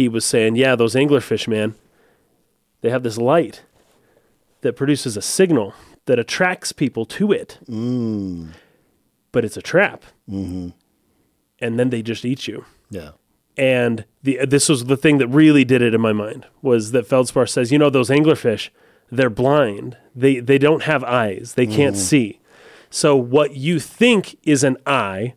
he was saying, yeah, those anglerfish, man, they have this light that produces a signal that attracts people to it. But it's a trap. Mm-hmm. And then they just eat you. Yeah. And the this was the thing that really did it in my mind was that Feldspar says, you know, those anglerfish, they're blind. They they don't have eyes. They can't see. So what you think is an eye,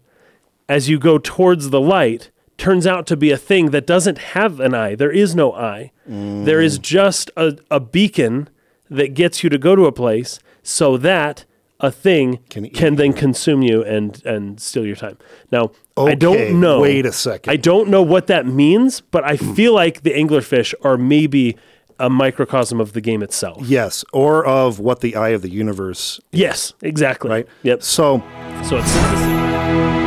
as you go towards the light, turns out to be a thing that doesn't have an eye. There is no eye. There is mm. just a, a beacon that gets you to go to a place so that a thing Can can, then consume you and and steal your time. Now, I don't know. wait a second. I don't know what that means, but I hmm. feel like the anglerfish are maybe a microcosm of the game itself. Yes, or of what the eye of the universe, Yes, exactly. right? Yep. So, So it's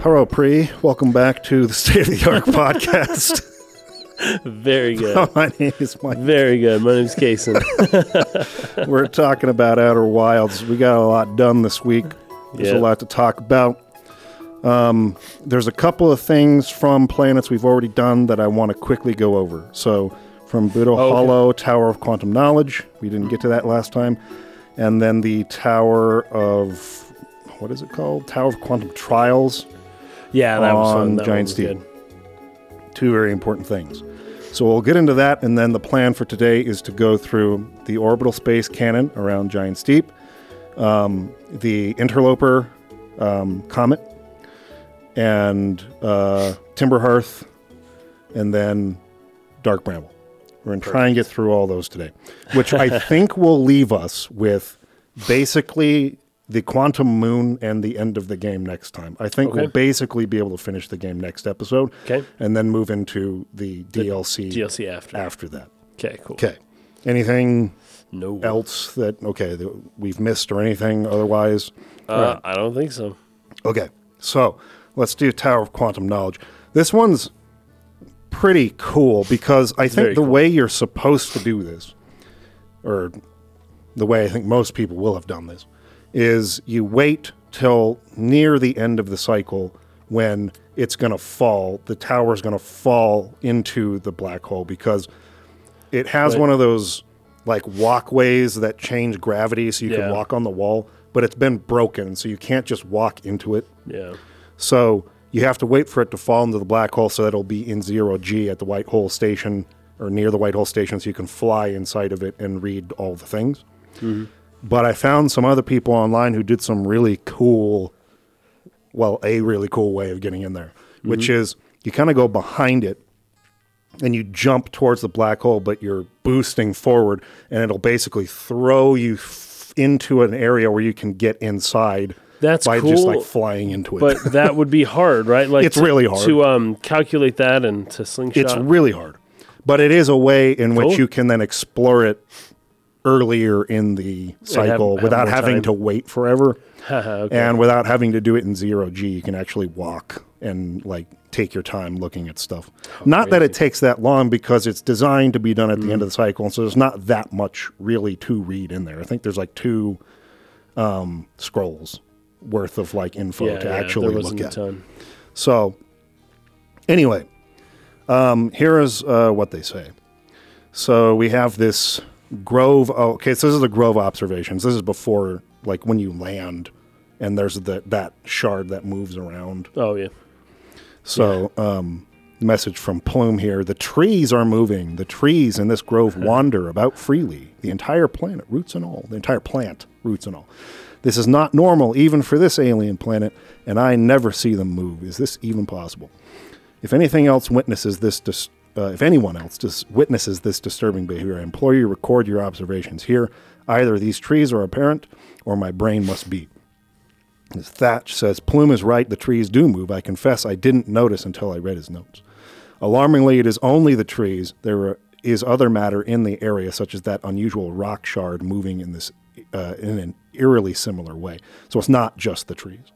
hello, Pre. Welcome back to the State of the Arc podcast. very good. My name is Mike. Very good. My name's Kason. We're talking about Outer Wilds. We got a lot done this week. There's Yeah. a lot to talk about. Um, there's a couple of things from planets we've already done that I want to quickly go over. So, from Brittle. Hollow, Tower of Quantum Knowledge. We didn't get to that last time. And then the Tower of, what is it called? Tower of Quantum Trials. Yeah, that was fun. That Giant's Deep. good. two very important things. So we'll get into that, and then the plan for today is to go through the orbital space cannon around Giant's Deep, um, the Interloper um, comet, and uh, Timber Hearth, and then Dark Bramble. We're going to try and get through all those today, which I think will leave us with basically the quantum moon and the end of the game next time. I think we'll basically be able to finish the game next episode Okay. and then move into the DLC DLC after. after that. Okay, cool. Okay. Anything No. else that okay that we've missed or anything otherwise? Uh, I don't think so. Okay. So let's do Tower of Quantum Knowledge. This one's pretty cool because I think Very the cool. way you're supposed to do this, or the way I think most people will have done this, is you wait till near the end of the cycle when it's going to fall. The tower's going to fall into the black hole because it has Right. one of those like walkways that change gravity so you can walk on the wall, but it's been broken, so you can't just walk into it. Yeah. So you have to wait for it to fall into the black hole so that it'll be in zero G at the White Hole Station or near the White Hole Station so you can fly inside of it and read all the things. Mm-hmm. But I found some other people online who did some really cool, well, a really cool way of getting in there, which is you kind of go behind it and you jump towards the black hole, but you're boosting forward, and it'll basically throw you f- into an area where you can get inside That's by just like flying into it. But that would be hard, right? Like It's to- really hard. to um calculate that and to slingshot. it's really hard, but it is a way in which you can then explore it earlier in the cycle have without having time. to wait forever, okay. and without having to do it in zero G. You can actually walk and like take your time looking at stuff. not that it takes that long because it's designed to be done at the Mm. end of the cycle, and so there's not that much really to read in there. I think there's like two um, scrolls worth of like info yeah, to yeah, actually look at. So, anyway, um, here is uh, what they say. So we have this grove. Oh, okay, so this is the grove observations. This is before, like, when you land, and there's the, that shard that moves around. Oh yeah. So, um, message from Plume here: the trees are moving. The trees in this grove wander about freely. The entire planet, roots and all. The entire plant, roots and all. This is not normal, even for this alien planet, and I never see them move. Is this even possible? If anything else witnesses this, dis- uh, if anyone else just witnesses this disturbing behavior, I implore you record your observations here. Either these trees are apparent, or my brain must be. As Thatch says, Plume is right, the trees do move. I confess I didn't notice until I read his notes. Alarmingly, it is only the trees. There is other matter in the area, such as that unusual rock shard moving in this uh, in an eerily similar way. So it's not just the trees.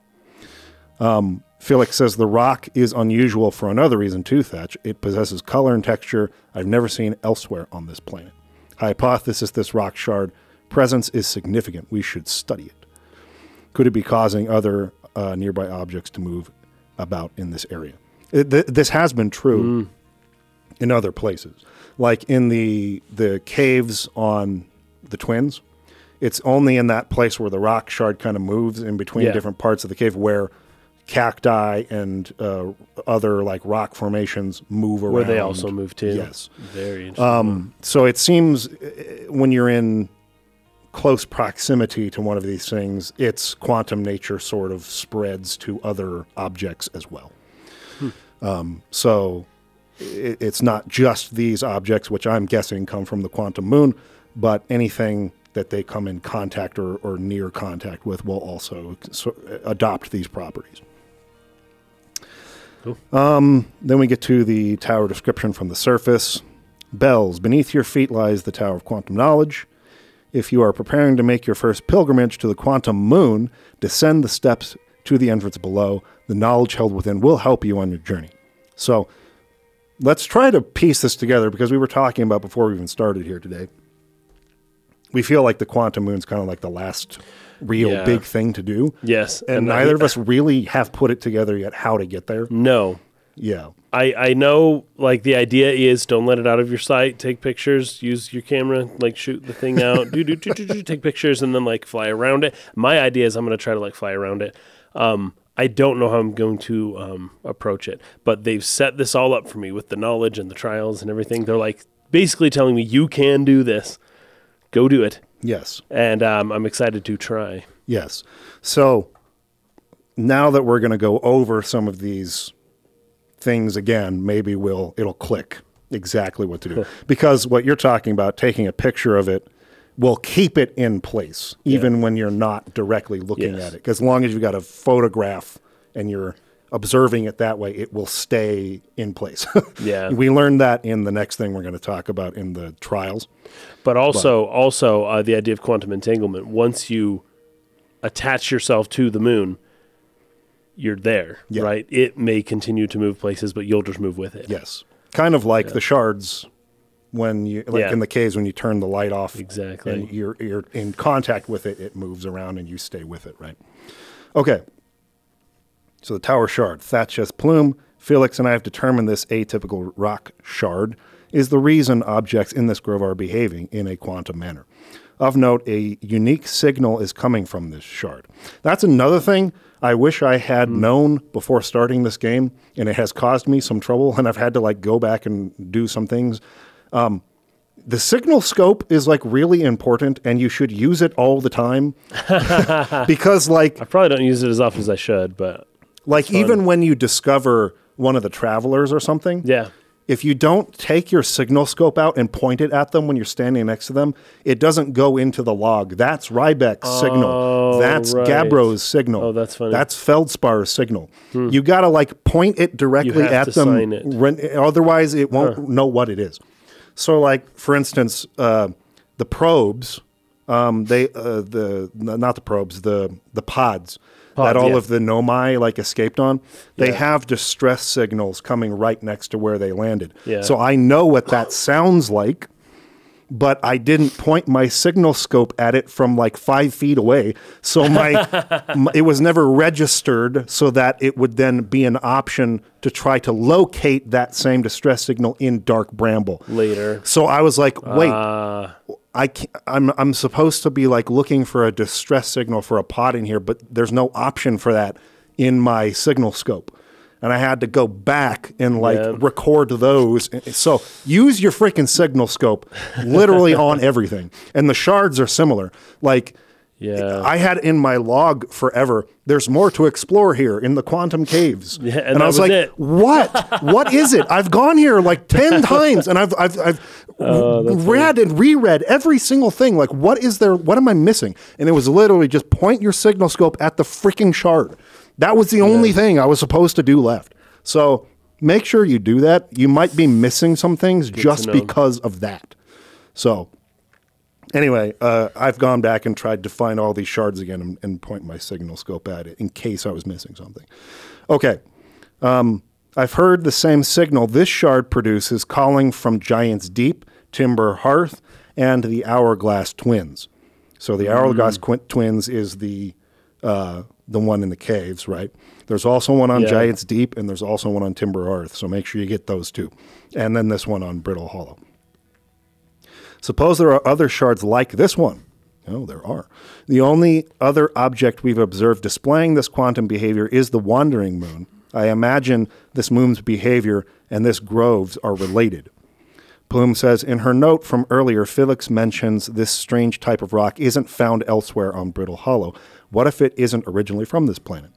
Um, Felix says the rock is unusual for another reason too, Thatch. It possesses color and texture I've never seen elsewhere on this planet. Hypothesis this rock shard presence is significant. We should study it. Could it be causing other uh, nearby objects to move about in this area? It, th- this has been true in other places, like in the the caves on the twins. It's only in that place where the rock shard kind of moves in between Yeah. different parts of the cave where cacti and uh, other like rock formations move around. Where they also move too. Yes. Very interesting. Um, so it seems uh, when you're in close proximity to one of these things, its quantum nature sort of spreads to other objects as well. Um, so it, it's not just these objects, which I'm guessing come from the quantum moon, but anything that they come in contact or, or near contact with will also so, adopt these properties. Um, then we get to the tower description from the surface. Bells, beneath your feet lies the Tower of Quantum Knowledge. If you are preparing to make your first pilgrimage to the quantum moon, descend the steps to the entrance below. The knowledge held within will help you on your journey. So let's try to piece this together because we were talking about before we even started here today. We feel like the quantum moon's kind of like the last real Yeah. big thing to do. yes. And, I- neither of us really have put it together yet how to get there. No. Yeah. I, I know like the idea is don't let it out of your sight. Take pictures. Use your camera. Like shoot the thing out. do, do do do do. Take pictures and then like fly around it. My idea is I'm gonna try to like fly around it. Um, I don't know how I'm going to um, approach it, but they've set this all up for me with the knowledge and the trials and everything. They're like basically telling me you can do this. Go do it, Yes. and um, I'm excited to try. Yes. So now that we're going to go over some of these things again, maybe we'll it'll click exactly what to do. because what you're talking about, taking a picture of it, will keep it in place even when you're not directly looking Yes. at it. As long as you've got a photograph and you're observing it that way, it will stay in place. Yeah. we learned that in the next thing we're going to talk about in the trials. But also, also uh, the idea of quantum entanglement. Once you attach yourself to the moon, you're there, Yeah. right? It may continue to move places, but you'll just move with it. Yes. Kind of like the shards when you like Yeah. in the caves when you turn the light off Exactly. and you're you're in contact with it, it moves around and you stay with it, right? Okay. So the tower shard, Thatch's plume, Felix and I have determined this atypical rock shard is the reason objects in this grove are behaving in a quantum manner. Of note, a unique signal is coming from this shard. That's another thing I wish I had known before starting this game, and it has caused me some trouble, and I've had to like go back and do some things. Um, the signal scope is like really important, and you should use it all the time because, like, I probably don't use it as often as I should, but like even when you discover one of the travelers or something, yeah. if you don't take your signal scope out and point it at them when you're standing next to them, it doesn't go into the log. That's Riebeck's signal. That's right. Gabbro's signal. Oh, that's funny. That's Feldspar's signal. You got to like point it directly have at to them. sign it. when- otherwise, it won't know what it is. So, like for instance, uh, the probes, um, they uh, the not the probes, the the pods. That all yeah. of the Nomai like escaped on, they Yeah. have distress signals coming right next to where they landed. Yeah. So I know what that sounds like, but I didn't point my signal scope at it from like five feet away. So my, m- it was never registered so that it would then be an option to try to locate that same distress signal in dark bramble. Later. So I was like, wait, Uh, I can't, I'm I'm supposed to be like looking for a distress signal for a pod in here, but there's no option for that in my signal scope. And I had to go back and like Yeah. record those. So use your freaking signal scope literally on everything. And the shards are similar. Like Yeah. I had in my log forever, there's more to explore here in the quantum caves. Yeah, and I was, was like, it. what? what is it? I've gone here like 10 times and I've, I've, I've Oh, read and reread every single thing. Like, what is there? What am I missing? And it was literally just point your signal scope at the freaking shard. That was the only thing I was supposed to do left. So make sure you do that. You might be missing some things just because of that. So anyway, uh, I've gone back and tried to find all these shards again and, and point my signal scope at it in case I was missing something. Okay. Um, I've heard the same signal this shard produces calling from Giant's Deep, Timber Hearth, and the Hourglass Twins. So the Hourglass Qu- Twins is the uh, the one in the caves, right? There's also one on Yeah. Giant's Deep, and there's also one on Timber Hearth. So make sure you get those two, and then this one on Brittle Hollow. Suppose there are other shards like this one. Oh, there are. The only other object we've observed displaying this quantum behavior is the wandering moon. I imagine this moon's behavior and this grove's are related. Plume says in her note from earlier, Felix mentions this strange type of rock isn't found elsewhere on Brittle Hollow. What if it isn't originally from this planet?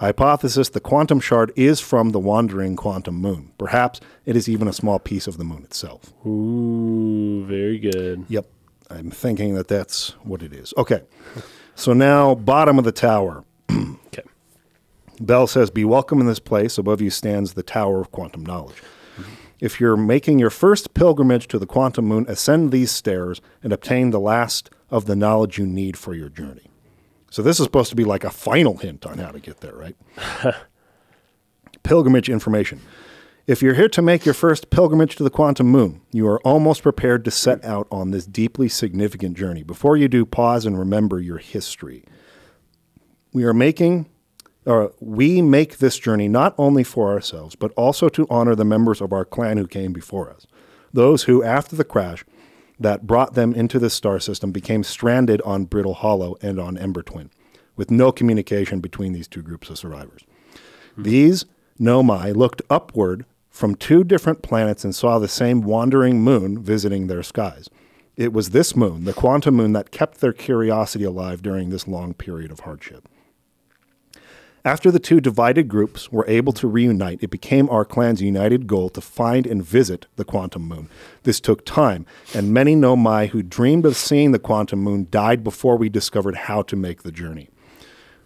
Hypothesis the quantum shard is from the wandering quantum moon. Perhaps it is even a small piece of the moon itself. Ooh, very good. Yep. I'm thinking that that's what it is. Okay. So now, bottom of the tower. Okay. Bell says, Be welcome in this place. Above you stands the Tower of Quantum Knowledge. Mm-hmm. If you're making your first pilgrimage to the quantum moon, ascend these stairs and obtain the last of the knowledge you need for your journey. So, this is supposed to be like a final hint on how to get there, right? pilgrimage information. If you're here to make your first pilgrimage to the quantum moon, you are almost prepared to set out on this deeply significant journey. Before you do, pause and remember your history. We are making, or we make this journey not only for ourselves, but also to honor the members of our clan who came before us. Those who, after the crash that brought them into this star system, became stranded on Brittle Hollow and on Ember Twin, with no communication between these two groups of survivors. Hmm. These Nomai looked upward from two different planets and saw the same wandering moon visiting their skies. It was this moon, the quantum moon, that kept their curiosity alive during this long period of hardship. After the two divided groups were able to reunite, it became our clan's united goal to find and visit the quantum moon. This took time, and many Nomai who dreamed of seeing the quantum moon died before we discovered how to make the journey.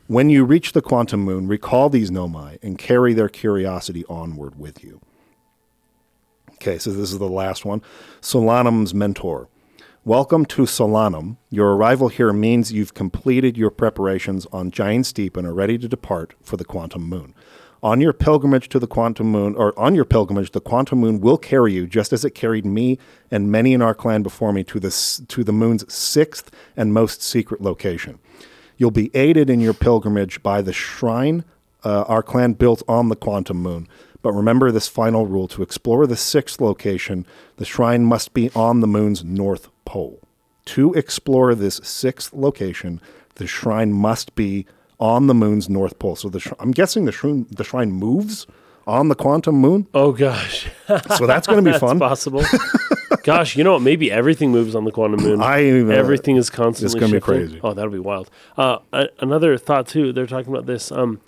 When you reach the quantum moon, recall these Nomai and carry their curiosity onward with you. Okay, so this is the last one. Solanum's mentor. Welcome to Solanum. Your arrival here means you've completed your preparations on Giant's Deep and are ready to depart for the quantum moon. On your pilgrimage to the quantum moon, or on your pilgrimage, the quantum moon will carry you, just as it carried me and many in our clan before me, to the, to the moon's sixth and most secret location. You'll be aided in your pilgrimage by the shrine uh, our clan built on the quantum moon. But remember this final rule to explore the sixth location, the shrine must be on the moon's north pole. To explore this sixth location, the shrine must be on the moon's north pole. So the sh- I'm guessing the shrine, the shrine moves on the quantum moon. Oh gosh, So that's going to be that's fun. possible. gosh, you know what? Maybe everything moves on the quantum moon. I even- everything is constantly. It's gonna be crazy. Oh, that'll be wild. Uh, another thought too. They're talking about this. Um,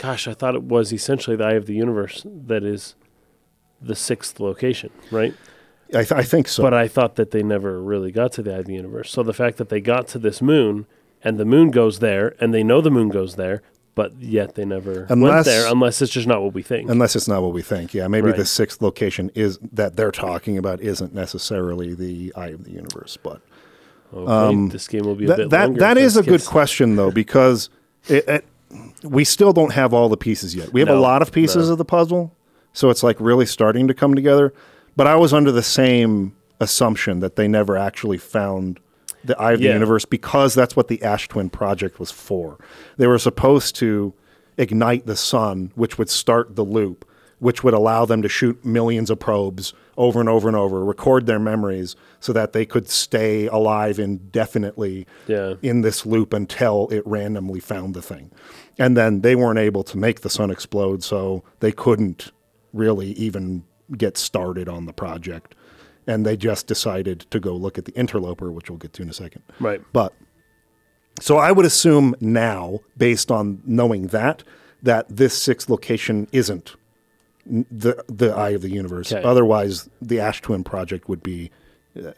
gosh, I thought it was essentially the eye of the universe that is the sixth location, right? I, th- I think so. But I thought that they never really got to the eye of the universe. So the fact that they got to this moon and the moon goes there and they know the moon goes there, but yet they never went Unless- there unless it's just not what we think. Unless it's not what we think. Yeah, maybe the sixth location is that they're talking about isn't necessarily the eye of the universe, but okay, this game will be a um, that bit that, longer. that is a good question though because it, it, we still don't have all the pieces yet. We have a lot of pieces no. of the puzzle, so it's like really starting to come together. But I was under the same assumption that they never actually found the eye of the universe because that's what the Ash Twin project was for. They were supposed to ignite the sun, which would start the loop, which would allow them to shoot millions of probes over and over and over, record their memories so that they could stay alive indefinitely Yeah. in this loop until it randomly found the thing. And then they weren't able to make the sun explode, so they couldn't really even get started on the project. And they just decided to go look at the interloper, which we'll get to in a second. Right. But so I would assume now, based on knowing that, that this sixth location isn't the the eye of the universe. Okay. Otherwise, the Ash Twin project would be uh,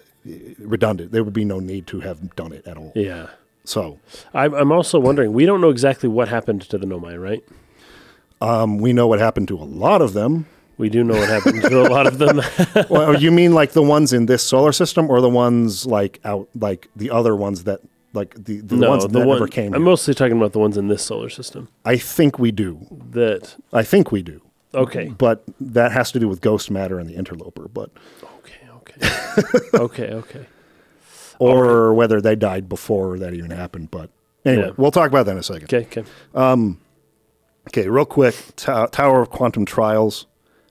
redundant. There would be no need to have done it at all. Yeah. So I'm, I'm also wondering, we don't know exactly what happened to the Nomai, right? um, we know what happened to a lot of them. We do know what happened to a lot of them. well, you mean like the ones in this solar system, or the ones like out, like the other ones that, like the, the no, ones the that one, never came? I'm here? mostly talking about the ones in this solar system. I think we do. That, I think we do. Okay. But that has to do with ghost matter and the interloper, but Okay, okay. okay, okay. or whether they died before that even happened. But Anyway, Yeah. we'll talk about that in a second. Okay, okay. Um, okay, real quick Ta- Tower of Quantum Trials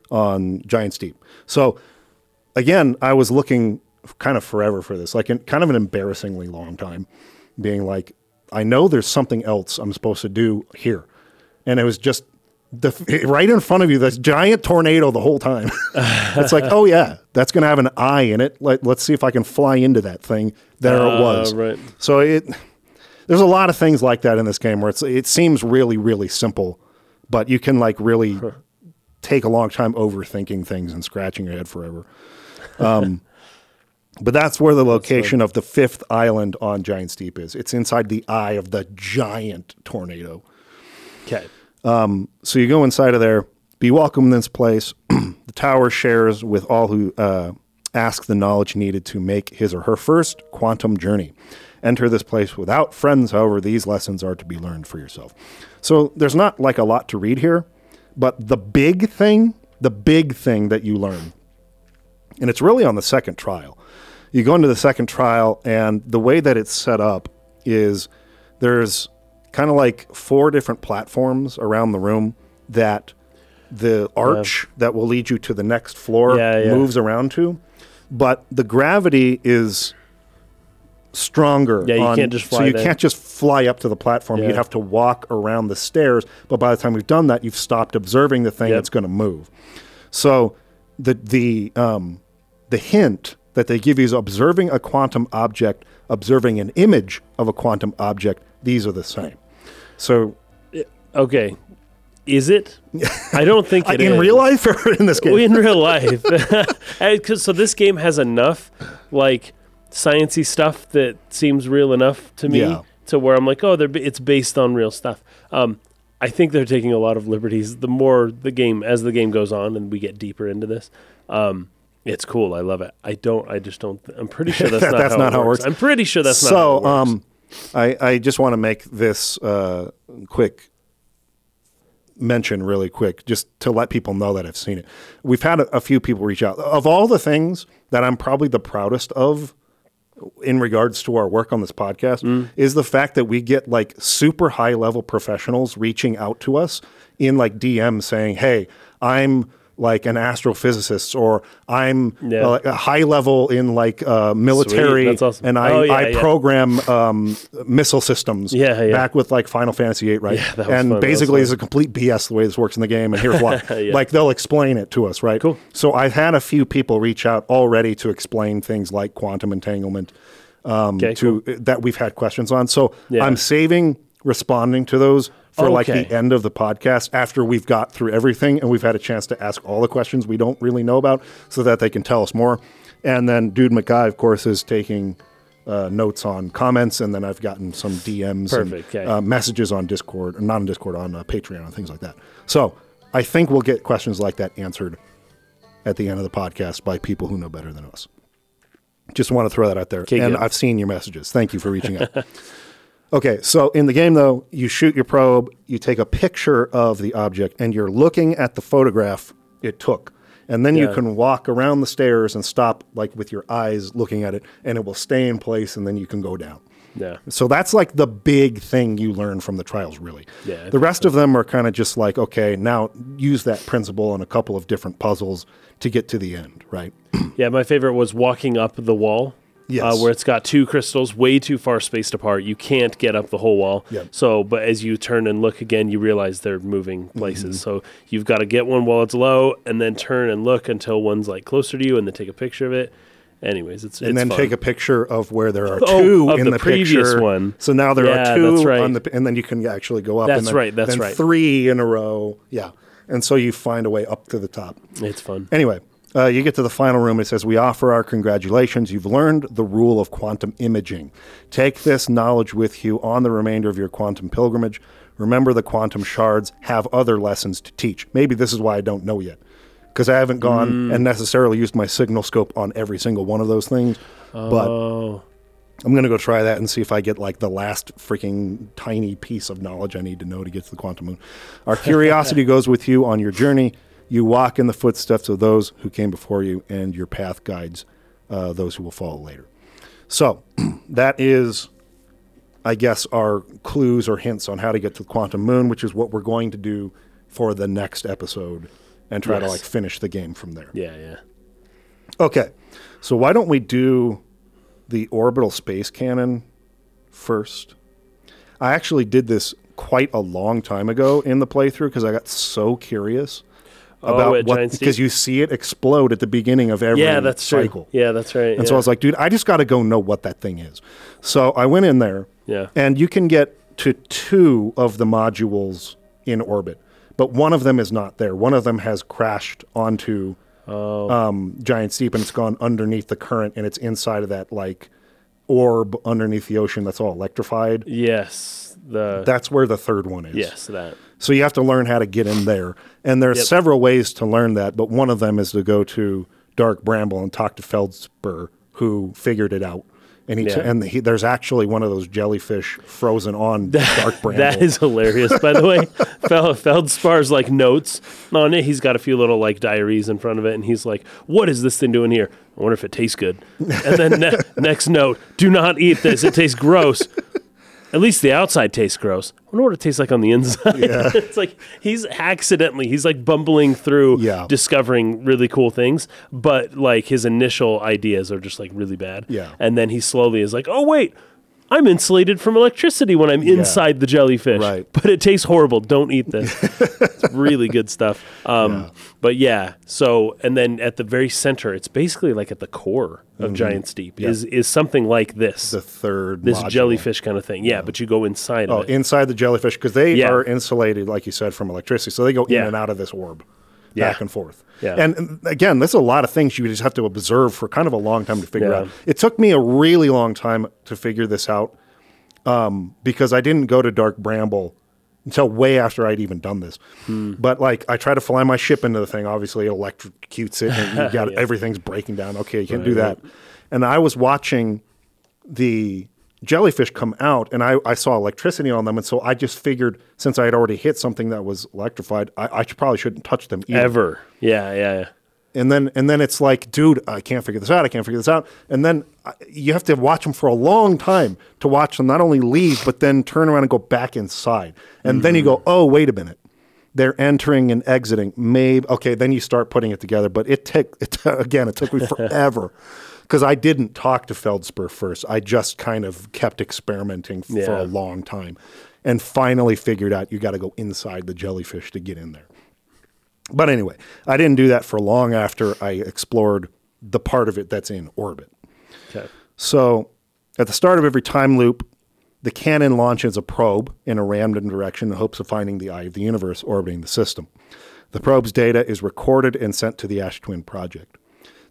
on Giant's Deep. So, again, I was looking kind of forever for this, like in kind of an embarrassingly long time, being like, I know there's something else I'm supposed to do here. And it was just the, right in front of you, this giant tornado the whole time. it's like, oh, yeah, that's going to have an eye in it. Let, let's see if I can fly into that thing. There Uh, it was. right. So it there's a lot of things like that in this game where it's it seems really really simple, but you can like really take a long time overthinking things and scratching your head forever. Um, but that's where the location of the fifth island on Giant's Deep is. It's inside the eye of the giant tornado. Okay. So you go inside of there, be welcome in this place. the tower shares with all who uh, ask the knowledge needed to make his or her first quantum journey. Enter this place without friends, however, these lessons are to be learned for yourself. So there's not like a lot to read here, but the big thing, the big thing that you learn, and it's really on the second trial. You go into the second trial, and the way that it's set up is there's kind of like four different platforms around the room that the arch that will lead you to the next floor Yeah, yeah. moves around to, but the gravity is stronger. Yeah, you on- can't just fly. So you there. can't just fly up to the platform. Yeah. You'd have to walk around the stairs. But by the time we've done that, you've stopped observing the thing Yep. that's going to move. So the the um, the hint that they give you is observing a quantum object, observing an image of a quantum object. These are the same. So Okay. Is it? I don't think it in is. real life or in this game? in real life. And 'cause- so this game has enough like sciency stuff that seems real enough to me Yeah. to where I'm like, oh, they're, it's based on real stuff. Um, I think they're taking a lot of liberties. The more the game, as the game goes on, and we get deeper into this, um, it's cool. I love it. I don't. I just don't. I'm pretty sure that's not, That's how, not it how it works. I'm pretty sure that's not so how it works. um, I, I just want to make this uh, quick mention really quick just to let people know that I've seen it. We've had a, a few people reach out. Of all the things that I'm probably the proudest of in regards to our work on this podcast Mm. is the fact that we get like super high level professionals reaching out to us in like DM saying, "Hey, I'm like an astrophysicist or I'm Yeah. uh, a high level in like uh, military awesome. and I, Oh, yeah, I yeah. program um, missile systems Yeah, back with like Final Fantasy VIII, right? Yeah, that was and fun. Basically, it's a complete BS the way this works in the game. And here's why: like they'll explain it to us, right? Cool. So I've had a few people reach out already to explain things like quantum entanglement okay, to cool. that we've had questions on. So. I'm saving responding to those for like the end of the podcast after we've got through everything and we've had a chance to ask all the questions we don't really know about so that they can tell us more. And then Dude McGuy, of course, is taking uh, notes on comments, and then I've gotten some DMs Perfect, and okay. uh, messages on Discord, not on Discord, on uh, Patreon and things like that. So I think we'll get questions like that answered at the end of the podcast by people who know better than us. Just want to throw that out there. Okay, and good. I've seen your messages. Thank you for reaching out. okay, so in the game, though, you shoot your probe, you take a picture of the object, and you're looking at the photograph it took. And then you can walk around the stairs and stop, like with your eyes looking at it, and it will stay in place, and then you can go down. Yeah. So that's like the big thing you learn from the trials, really. Yeah, I the rest of them are kind of just like, okay, now use that principle on a couple of different puzzles to get to the end, right? Yeah, my favorite was walking up the wall. Yes. Uh, where it's got two crystals way too far spaced apart. You can't get up the whole wall. Yep. So, but as you turn and look again, you realize they're moving Mm-hmm. places. So you've got to get one while it's low, and then turn and look until one's like closer to you, and then take a picture of it. Anyways, it's and it's then fun. take a picture of where there are Oh, two of in the the, previous picture. one. So now there Yeah, are two right. on the, and then you can actually go up. That's and then, right, that's then right. Three in a row, yeah. And so you find a way up to the top. It's fun. Anyway, uh, you get to the final room. It says, We offer our congratulations. You've learned the rule of quantum imaging. Take this knowledge with you on the remainder of your quantum pilgrimage. Remember, the quantum shards have other lessons to teach. Maybe this is why I don't know yet, because I haven't gone Mm. and necessarily used my signal scope on every single one of those things. But Oh, I'm going to go try that and see if I get like the last freaking tiny piece of knowledge I need to know to get to the quantum moon. Our curiosity goes with you on your journey. You walk in the footsteps of those who came before you, and your path guides uh, those who will follow later. So that is I guess, our clues or hints on how to get to the quantum moon, which is what we're going to do for the next episode and try to like finish the game from there. Yeah, yeah. Okay. So why don't we do the orbital space cannon first? I actually did this quite a long time ago in the playthrough because I got so curious about at what because you see it explode at the beginning of every Yeah, that's cycle. true. Yeah, that's right. And so I was like, dude, I just got to go know what that thing is. So I went in there, Yeah. and you can get to two of the modules in orbit, but one of them is not there. One of them has crashed onto Oh. um, Giant's Deep, and it's gone underneath the current, and it's inside of that like orb underneath the ocean that's all electrified. yes. The That's where the third one is. yes, that. So you have to learn how to get in there. And there's Yep. several ways to learn that, but one of them is to go to Dark Bramble and talk to Feldspar, who figured it out. And he, Yeah. and he, there's actually one of those jellyfish frozen on Dark Bramble. That is hilarious, by the way. Fel- Feldspar's like notes on it. He's got a few little like diaries in front of it, and he's like, "What is this thing doing here? I wonder if it tastes good." And then ne- next note: Do not eat this. It tastes gross. At least the outside tastes gross. I wonder what it tastes like on the inside. Yeah. it's like he's accidentally he's like bumbling through Yeah. discovering really cool things, but like his initial ideas are just like really bad. Yeah. And then he slowly is like, "Oh wait, I'm insulated from electricity when I'm inside the jellyfish, Right. but it tastes horrible. Don't eat this. it's really good stuff. Um, Yeah. But yeah, so and then at the very center, it's basically like at the core of Giant's Deep is is something like this, Mm-hmm. the third this module. jellyfish kind of thing. Yeah, but you go inside Oh, of it. inside the jellyfish because they Yeah. are insulated, like you said, from electricity. So they go in and out of this orb, Yeah. back and forth. Yeah. And, again, there's a lot of things you just have to observe for kind of a long time to figure Yeah. out. It took me a really long time to figure this out um, because I didn't go to Dark Bramble until way after I'd even done this. Hmm. But like, I try to fly my ship into the thing. Obviously, it electrocutes it, and you got everything's breaking down. Okay, you can't do that. And I was watching the jellyfish come out and I, I saw electricity on them. And so i just figured since i had already hit something that was electrified i, I should, probably shouldn't touch them either. Ever. Yeah, yeah, yeah. and then and then it's like dude i can't figure this out. I can't figure this out. And then uh, you have to watch them for a long time to watch them not only leave but then turn around and go back inside. And then you go oh wait a minute. They're entering and exiting. Maybe okay then you start putting it together. But it took it, again it took me forever because i didn't talk to Feldspar first i just kind of kept experimenting for Yeah. a long time and finally figured out you got to go inside the jellyfish to get in there but anyway, I didn't do that for long after I explored the part of it that's in orbit. Okay. So at the start of every time loop, the cannon launches a probe in a random direction in hopes of finding the eye of the universe orbiting the system. The probe's data is recorded and sent to the Ash Twin project.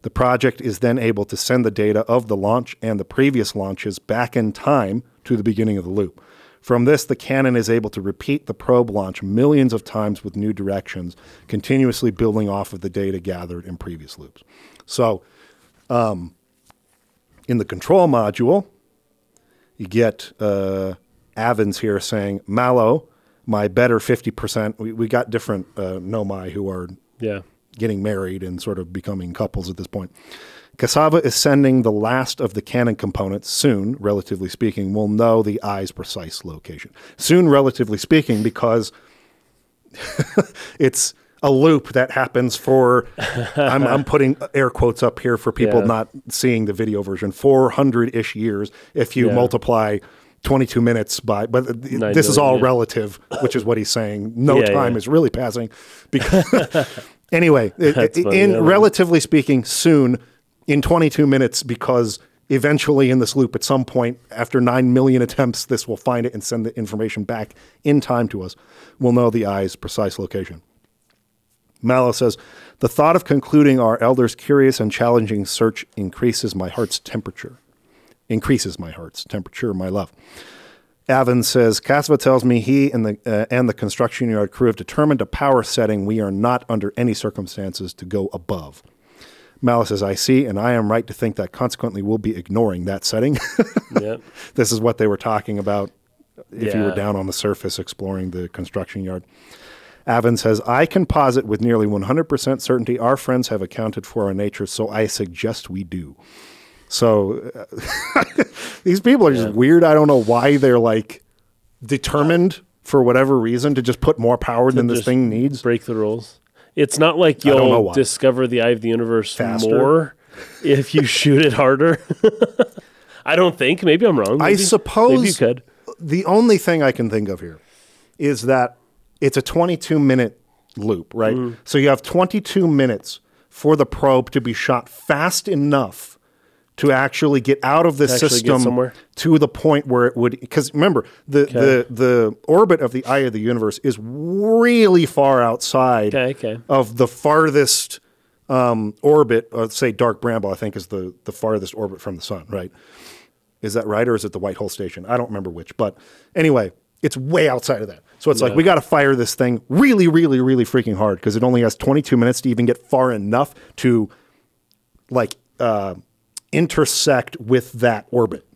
The project is then able to send the data of the launch and the previous launches back in time to the beginning of the loop. From this, the cannon is able to repeat the probe launch millions of times with new directions, continuously building off of the data gathered in previous loops. So, um, in the control module, you get uh, Avens here saying, Mallow, my better 50%. We, we got different uh, Nomai who are Yeah. Getting married and sort of becoming couples at this point. Cassava is sending the last of the cannon components soon, relatively speaking. We'll know the eye's precise location. Soon, relatively speaking, because it's a loop that happens for, I'm, I'm putting air quotes up here for people Yeah. not seeing the video version, 400 ish years if you Yeah. multiply 22 minutes by, but this is all yeah. relative, which is what he's saying. No Yeah, time yeah. is really passing because anyway, it- funny, in I love it. relatively speaking, soon in 22 minutes, because eventually in this loop, at some point after nine million attempts, this will find it and send the information back in time to us. We'll know the eye's precise location. Mallow says, The thought of concluding our elder's curious and challenging search increases my heart's temperature. Increases my heart's temperature, my love. Avin says, Cassava tells me he and the, uh, and the construction yard crew have determined a power setting we are not under any circumstances to go above. Malice says, I see, and I am right to think that consequently we'll be ignoring that setting. Yeah. this is what they were talking about if you were down on the surface exploring the construction yard. Avin says, I can posit with nearly 100% certainty our friends have accounted for our nature, so I suggest we do. So uh, these people are just weird. I don't know why they're like determined for whatever reason to just put more power than this thing needs. Break the rules. It's not like you'll discover the eye of the universe Faster? more if you shoot it harder. I don't think. Maybe I'm wrong. I suppose maybe you could. the only thing I can think of here is that it's a 22 minute loop, right? Mm. So you have 22 minutes for the probe to be shot fast enough to actually get out of the To system to the point where it would because remember the, the the orbit of the eye of the universe is really far outside Okay, okay. of the farthest um, orbit uh, say dark bramble i think is the the farthest orbit from the sun right? Is that right or is it the white hole station? I don't remember which but anyway it's way outside of that. So it's like we got to fire this thing really really really freaking hard because it only has 22 minutes to even get far enough to like uh, intersect with that orbit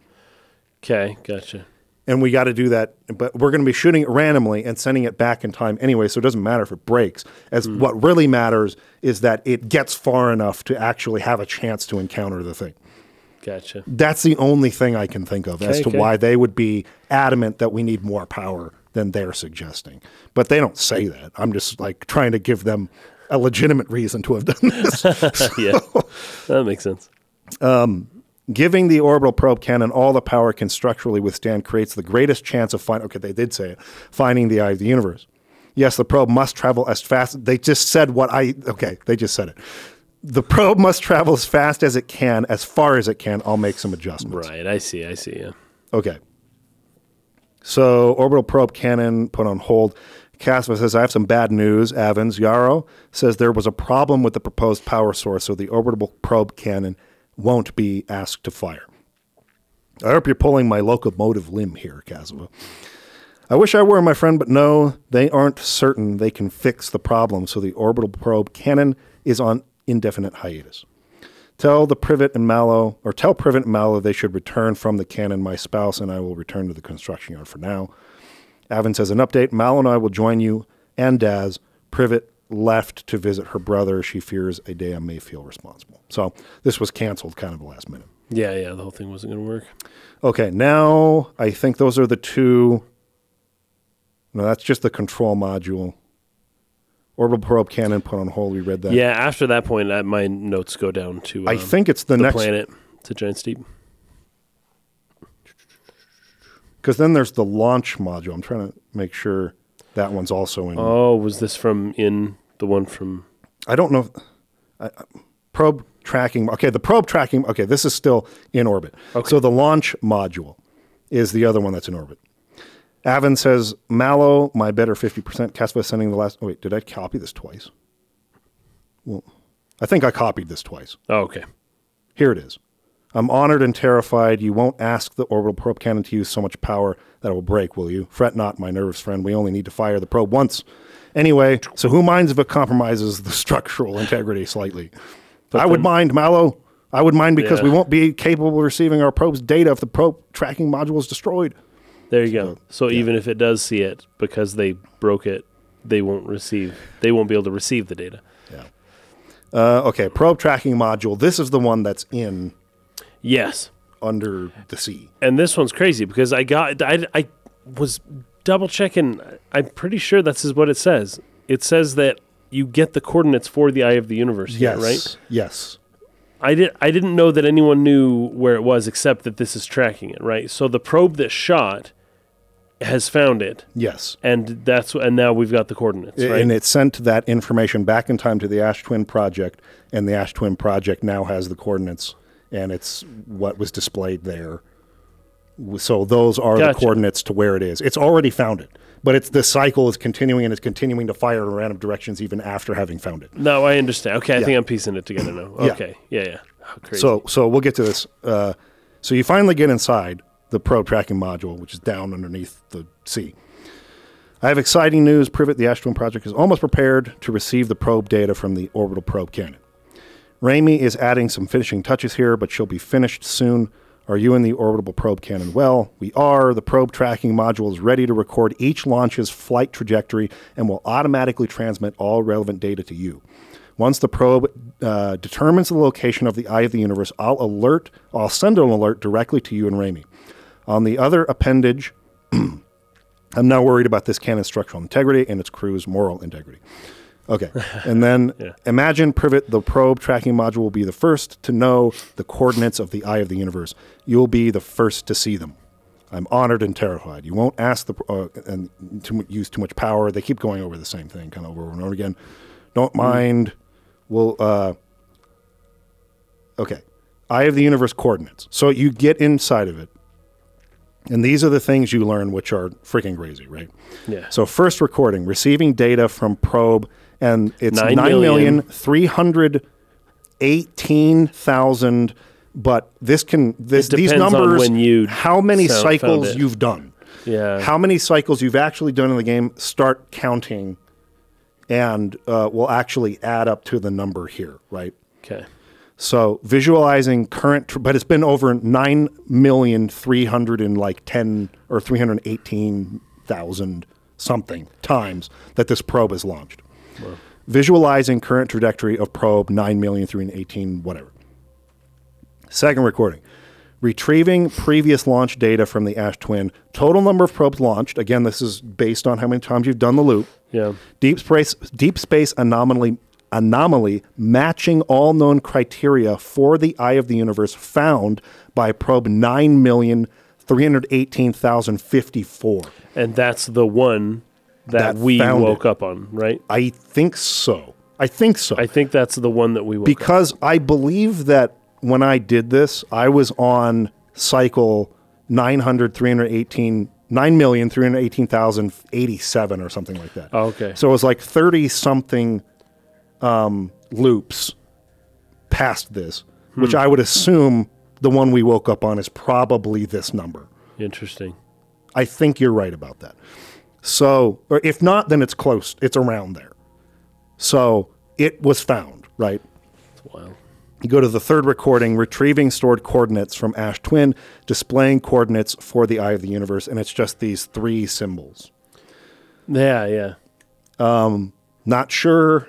Okay, gotcha. and we got to do that but we're going to be shooting it randomly and sending it back in time anyway so it doesn't matter if it breaks as Hmm. what really matters is that it gets far enough to actually have a chance to encounter the thing Gotcha. that's the only thing i can think of as to okay. why they would be adamant that we need more power than they're suggesting but they don't say that i'm just like trying to give them a legitimate reason to have done this yeah, that makes sense. Um, giving the orbital probe cannon all the power it can structurally withstand creates the greatest chance of finding. Okay, they did say it. Finding the eye of the universe. Yes, the probe must travel as fast. They just said what I. Okay, they just said it. The probe must travel as fast as it can, as far as it can. I'll make some adjustments. Right, I see. I see. Yeah. Okay. So orbital probe cannon put on hold. Casva says, I have some bad news. Avens Yarrow says there was a problem with the proposed power source, so the orbital probe cannon won't be asked to fire. I hope you're pulling my locomotive limb here, Casva. I wish I were, my friend, but no, they aren't certain they can fix the problem, so the orbital probe cannon is on indefinite hiatus. Tell the Privet and Mallow, or tell Privet and Mallow they should return from the cannon. My spouse and I will return to the construction yard for now. Avon says an update. Mallow and I will join you and Daz. Privet left to visit her brother. She fears a day I may feel responsible. So this was canceled kind of last minute. Yeah, yeah. The whole thing wasn't going to work. Okay, now I think those are the two. No, that's just the control module. Orbital probe cannon put on hold. We read that. Yeah. After that point, uh, my notes go down to. I um, think it's the, the next planet to Giant's Deep. because then there's the launch module. I'm trying to make sure that one's also in. Oh, was this from in the one from? I don't know. If, I, probe tracking. Okay, the probe tracking. Okay, this is still in orbit. Okay. So the launch module is the other one that's in orbit. Avon says Mallow, my better fifty percent. Caspa sending the last. Oh wait, did I copy this twice? Well, I think I copied this twice. Oh, okay. Here it is. I'm honored and terrified. You won't ask the orbital probe cannon to use so much power that it will break, will you? Fret not, my nervous friend. We only need to fire the probe once. Anyway, so who minds if it compromises the structural integrity slightly? I would mind, Mallow. I would mind because Yeah. we won't be capable of receiving our probe's data if the probe tracking module is destroyed. There you go. So even if it does see it because they broke it, they won't receive. They won't be able to receive the data. Yeah. Uh, okay, probe tracking module. This is the one that's in Yes. under the sea. and this one's crazy because I got I, I was double checking. I'm pretty sure this is what it says. It says that you get the coordinates for the eye of the universe. Here, Yes. right. Yes. I did. I didn't know that anyone knew where it was, except that this is tracking it. Right. So the probe that shot has found it, Yes. and that's and now we've got the coordinates. Right. And it sent that information back in time to the Ash Twin Project, and the Ash Twin Project now has the coordinates, and it's what was displayed there. So those are the coordinates to where it is. It's already found it, but it's the cycle is continuing and it's continuing to fire in random directions even after having found it. no, I understand. Okay, I Yeah. think I'm piecing it together now. Yeah. Okay. Yeah. Yeah. Crazy. So so we'll get to this. Uh, so you finally get inside the probe tracking module, which is down underneath the sea. I have exciting news. Privet, the Ash Twin project, is almost prepared to receive the probe data from the orbital probe cannon. Ramey is adding some finishing touches here, but she'll be finished soon. Are you in the orbital probe cannon? Well, we are. The probe tracking module is ready to record each launch's flight trajectory and will automatically transmit all relevant data to you. Once the probe uh, determines the location of the eye of the universe, I'll alert, I'll send an alert directly to you and Raimi. On the other appendage, I'm now worried about this cannon's structural integrity and its crew's moral integrity. Okay. And then imagine Privet, the probe tracking module, will be the first to know the coordinates of the eye of the universe. You'll be the first to see them. I'm honored and terrified. You won't ask the uh, and to use too much power. They keep going over the same thing, kind of over and over again. Don't mind. We'll. Uh, okay, eye of the universe coordinates. So you get inside of it, and these are the things you learn, which are freaking crazy, right? Yeah. So first recording, receiving data from probe, and it's Nine nine million. million three hundred eighteen thousand. But this can this these numbers. when you how many found cycles you've done? Yeah. How many cycles you've actually done in the game? Start counting, and uh, will actually add up to the number here, right? okay. So visualizing current, tr- but it's been over nine million three hundred and like ten or three hundred eighteen thousand something times that this probe is launched. Visualizing current trajectory of probe nine million three hundred eighteen whatever. Second recording. Retrieving previous launch data from the Ash Twin. Total number of probes launched. Again, this is based on how many times you've done the loop. Yeah. Deep space, deep space anomaly, anomaly matching all known criteria for the eye of the universe found by probe nine million three hundred eighteen thousand fifty four. And that's the one that, That we woke it. up on, right? I think so. I think so. I think that's the one that we woke up. because I believe that when I did this, I was on cycle 900, 318, 9,318,087 or something like that. Oh, okay. So it was like 30 something um, loops past this, Hmm. which I would assume the one we woke up on is probably this number. Interesting. I think you're right about that. So, or if not, then it's close. It's around there. So it was found, right? Wow. You go to the third recording, retrieving stored coordinates from Ash Twin, displaying coordinates for the Eye of the Universe, and it's just these three symbols. Yeah, yeah. Um, not sure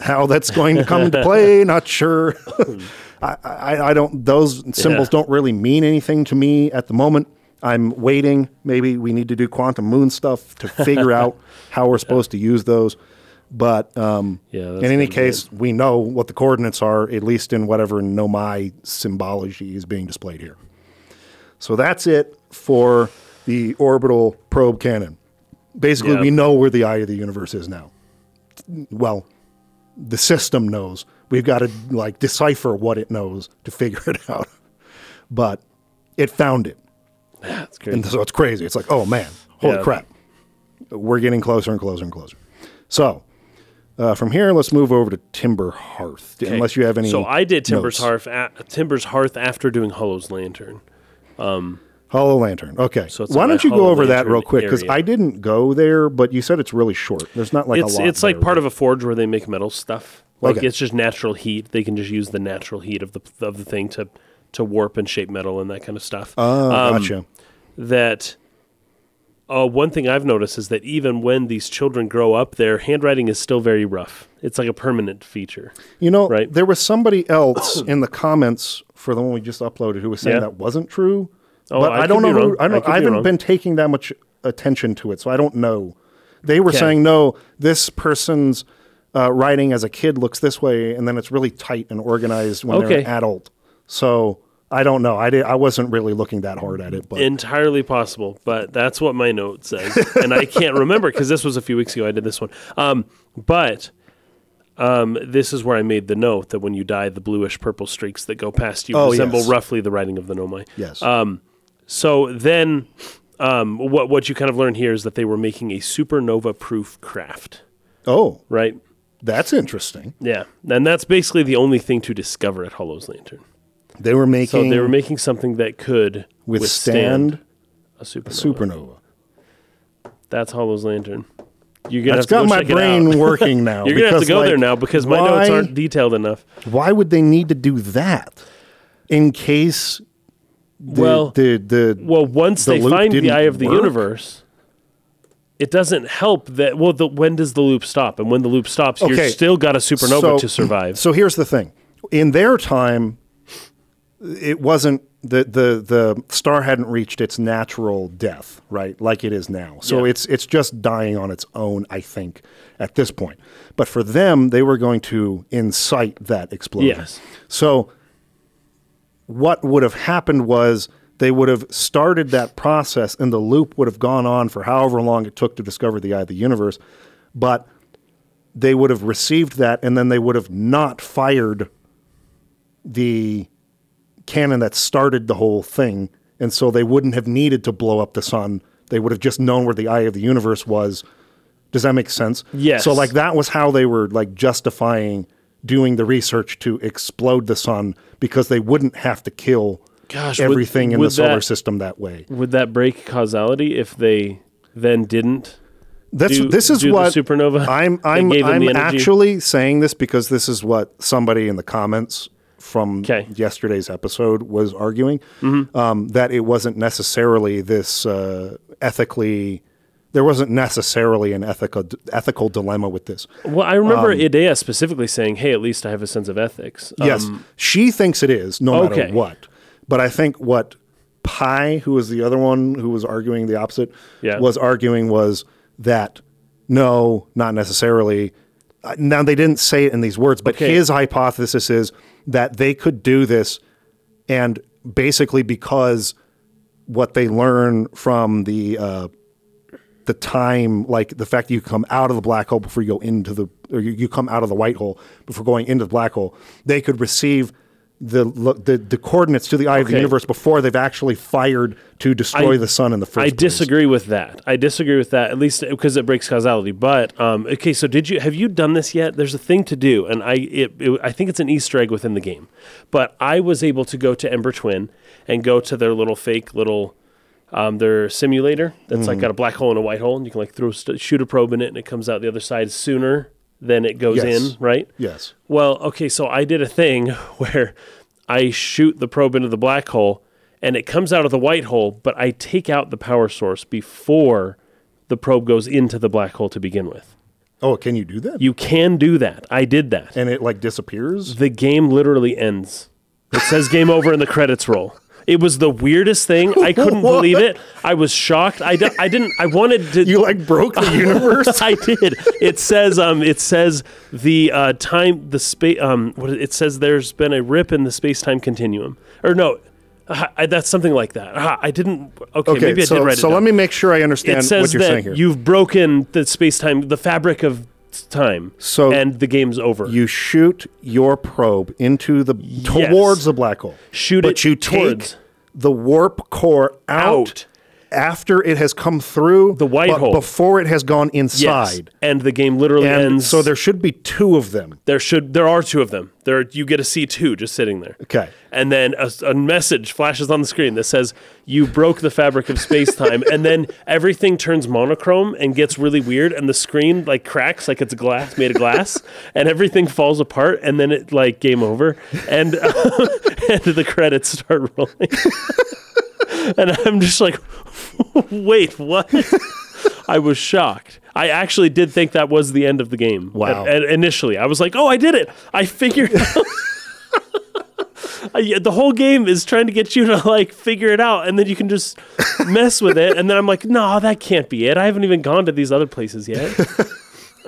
how that's going to come into play. Not sure. I, I, I don't. Those symbols Yeah. don't really mean anything to me at the moment. I'm waiting. Maybe we need to do quantum moon stuff to figure out how we're supposed to use those. But um, Yeah, in any case, we know what the coordinates are, at least in whatever Nomai symbology is being displayed here. So that's it for the orbital probe cannon. Basically, Yeah. we know where the eye of the universe is now. Well, the system knows. We've got to like decipher what it knows to figure it out. But it found it. That's great. And so it's crazy. It's like, oh man, holy Yeah. crap. We're getting closer and closer and closer. So uh, from here, let's move over to Timber Hearth. Okay. Unless you have any. So I did Timber's notes. Hearth, a, Timber's Hearth after doing Hollow's Lantern. Hollow Lantern. Okay. So it's Why don't you go Hollow over that real quick? Because. I didn't go there, but you said it's really short. There's not like it's a lot. it's like part of a forge where they make metal stuff. Like Okay. it's just natural heat. They can just use the natural heat of the of the thing to to warp and shape metal and that kind of stuff. Oh, Um, gotcha. that uh, one thing I've noticed is that even when these children grow up, their handwriting is still very rough. It's like a permanent feature. You know, right. there was somebody else in the comments for the one we just uploaded who was saying Yeah. that wasn't true. Oh, but I I, don't know. be Who. I I don't. could I, haven't wrong. been taking that much attention to it, so I don't know. They were Okay. saying no. This person's uh, writing as a kid looks this way, and then it's really tight and organized when they're an adult. So I don't know. I did. I wasn't really looking that hard at it, but Entirely possible, but that's what my note says, and I can't remember because this was a few weeks ago. I did this one, um, but um, this is where I made the note that when you die, the bluish purple streaks that go past you Oh, resemble yes. roughly the writing of the Nomai. yes. So then, um, what what you kind of learn here is that they were making a supernova proof craft, oh, right? that's interesting. Yeah, and that's basically the only thing to discover at Hollow's Lantern. They were making So they were making something that could withstand withstand a supernova. supernova. That's Hollow's Lantern. You're gonna That's have to got go my brain working now. You're gonna have to go there now because my notes aren't detailed enough. Why would they need to do that? In case the, Well- the the Well, once The they find the eye of the work? universe, it doesn't help that. Well, the, when does the loop stop? And when the loop stops, Okay. you're still got a supernova So- to survive. So here's the thing: in their time, it wasn't the the the star hadn't reached its natural death, right? Like it is now. So Yeah. it's it's just dying on its own, I think, at this point. But for them, they were going to incite that explosion. Yes. So what would have happened was they would have started that process and the loop would have gone on for however long it took to discover the eye of the universe. But they would have received that and then they would have not fired the cannon that started the whole thing. And so they wouldn't have needed to blow up the sun. They would have just known where the eye of the universe was. Does that make sense? Yes. So like that was how they were like justifying doing the research to explode the sun because they wouldn't have to kill Gosh, would- everything in would the solar that- system that way. Would that break causality if they then didn't? That's do- this is what supernova I'm I'm I'm actually saying this because this is what somebody in the comments from 'Kay. yesterday's episode was arguing Mm-hmm. um, that it wasn't necessarily this uh, ethically there wasn't necessarily an ethical ethical dilemma with this. Well, I remember Idaea specifically saying, "Hey, at least I have a sense of ethics." Yes, Um, she thinks it is, no matter what. But I think what Pye, who was the other one who was arguing the opposite, Yeah. was arguing was that no, not necessarily. Uh, Now they didn't say it in these words, but Okay. his hypothesis is that they could do this, and basically because what they learn from the uh, the time, like the fact that you come out of the black hole before you go into the, or you, you come out of the white hole before going into the black hole, they could receive the the, the coordinates to the eye of the universe before they've actually fired to destroy I- the sun in the first I place. disagree with that. I disagree with that at least because it breaks causality. But um, okay, so did you have you done this yet? There's a thing to do, and I it, it, I think it's an Easter egg within the game. But I was able to go to Ember Twin and go to their little fake little um, their simulator that's Mm-hmm. like got a black hole and a white hole, and you can like throw st- shoot a probe in it, and it comes out the other side sooner than it goes Yes. in, right? Yes. Well, okay, so I did a thing where I shoot the probe into the black hole and it comes out of the white hole, but I take out the power source before the probe goes into the black hole to begin with. Oh, can you do that? You can do that. I did that. and it like disappears. The game literally ends. It says game over and the credits roll. It was the weirdest thing. I couldn't What? believe it. I was shocked. I, I didn't. I wanted to. You like broke the universe. I did. It says um it says the uh time the space um what it says there's been a rip in the space-time continuum. Or no, uh, I, that's something like that. Ah, I didn't Okay, Okay, maybe I so did write so it let down. me make sure I understand It says what you're that saying here. you've broken the space-time the fabric of time. So and the game's over. you shoot your probe into the towards the black hole. Shoot it, but it you take towards. the warp core out, Out. After it has come through The white but hole. before it has gone yes. inside. And the game literally And ends so there should be two of them. there should there are two of them. There you get to see two just sitting there. Okay. and then a, a message flashes on the screen that says you broke the fabric of space-time and then everything turns monochrome and gets really weird and the screen like cracks like it's glass made of glass and everything falls apart and then it like game over and, and the credits start rolling and i'm just like wait what i was shocked I actually did think that was the end of the game. Wow. And initially, I was like, "Oh, I did it! I figured out Uh, the whole game is trying to get you to like figure it out, and then you can just mess with it. And then I'm like, no, that can't be it. I haven't even gone to these other places yet.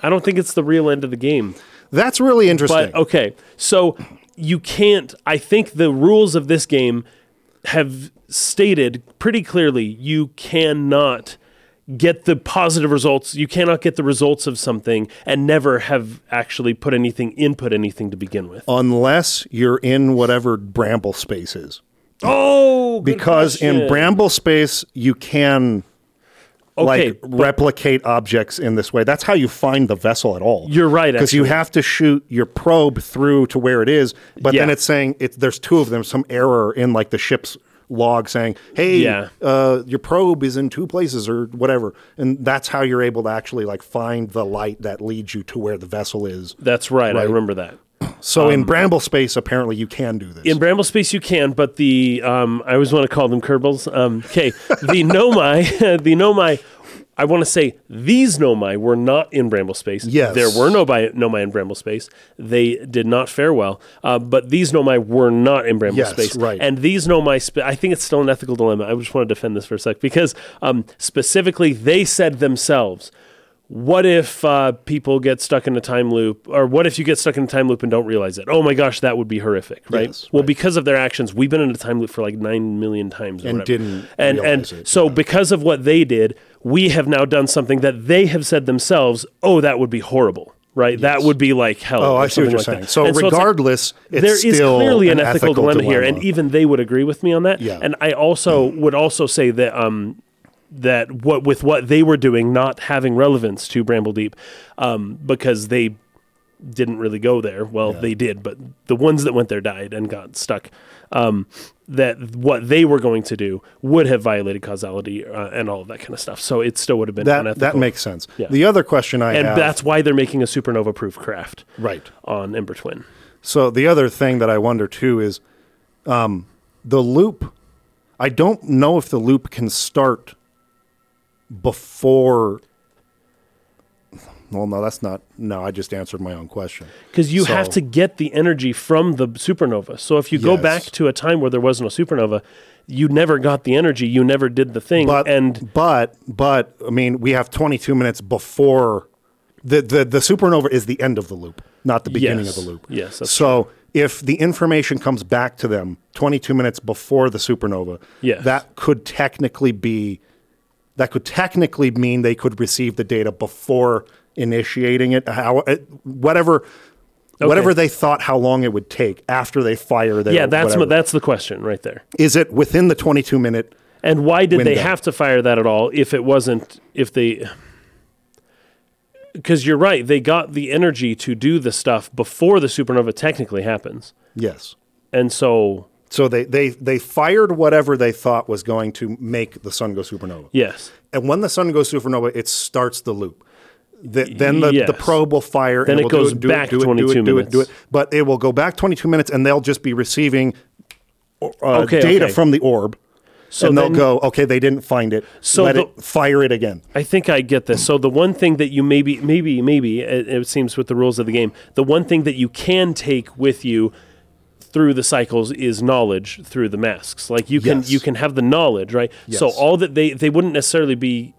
I don't think it's the real end of the game. That's really interesting. But okay, so you can't. I think the rules of this game have stated pretty clearly you cannot get the positive results. You cannot get the results of something and never have actually put anything input anything to begin with. Unless you're in whatever bramble space is. Oh, Because in bramble space you can okay, like replicate objects in this way. That's how you find the vessel at all. You're right, because you have to shoot your probe through to where it is. But then it's saying it's there's two of them. Some error in like the ship's log saying, "Hey, Yeah. uh, your probe is in two places or whatever." And that's how you're able to actually like find the light that leads you to where the vessel is. that's right, I remember that. So in bramble space, apparently you can do this. Um, In Bramble Space, you can, but the um, I always want to call them Kerbals. Um, okay, the Nomai, the Nomai. I want to say these Nomai were not in Bramble Space. Yes. There were no Nomai in Bramble Space. They did not fare well. Uh, but these Nomai were not in Bramble Yes, Space. right. And these Nomai, spe- I think it's still an ethical dilemma. I just want to defend this for a sec because um, specifically they said themselves, what if uh, people get stuck in a time loop, or what if you get stuck in a time loop and don't realize it? Oh my gosh, that would be horrific, right? Yes, well, right. because of their actions, we've been in a time loop for like nine million times, or And whatever. didn't and and it, so because of what they did, we have now done something that they have said themselves. Oh, that would be horrible, right? That would be like hell. Oh, or I see what something you're like saying. that. So And it's like- regardless, it's there is clearly an, ethical, dilemma, here, and even they would agree with me on that. Yeah. And I also would also say that um, that what with what they were doing not having relevance to Bramble Deep, um, because they didn't really go there. Well, they did, but the ones that went there died and got stuck. Um, that what they were going to do would have violated causality uh, and all of that kind of stuff. So it still would have been that unethical. that makes sense. Yeah. The other question I and have, that's why they're making a supernova proof craft right. on Ember Twin. So the other thing that I wonder too is um, the loop. I don't know if the loop can start before. Well, no, that's not. No, I just answered my own question. Because you have to get the energy from the supernova. So if you go back to a time where there was no supernova, you never got the energy. You never did the thing. But and but but I mean, we have 22 minutes before the the the supernova is the end of the loop, not the beginning Yes. of the loop. Yes, so if the information comes back to them 22 minutes before the supernova, Yes. that could technically be that could technically mean they could receive the data before initiating it. How it- whatever. Whatever they thought how long it would take after they fire their yeah, that's whatever. that's the question right there. is it within the 22 minute And why did they have to fire that at all if it wasn't if they because you're right, they got the energy to do the stuff before the supernova technically happens. yes And so So they, they, they fired whatever they thought was going to make the sun go supernova. yes. And when the sun goes supernova, it starts the loop. The, then the, Yes. the probe will fire. Then and it will do goes do it, back do it, do 22 it, do it, do minutes. it. But it will go back 22 minutes and they'll just be receiving uh, Okay, data okay. from the orb. So and they'll then- go, okay, they didn't find it. So Let the- it fire it again. I think I get this. So the one thing that you maybe, maybe, maybe it, it seems with the rules of the game, the one thing that you can take with you through the cycles is knowledge through the masks. Like you can Yes. you can have the knowledge, right? Yes. So all that they they wouldn't necessarily be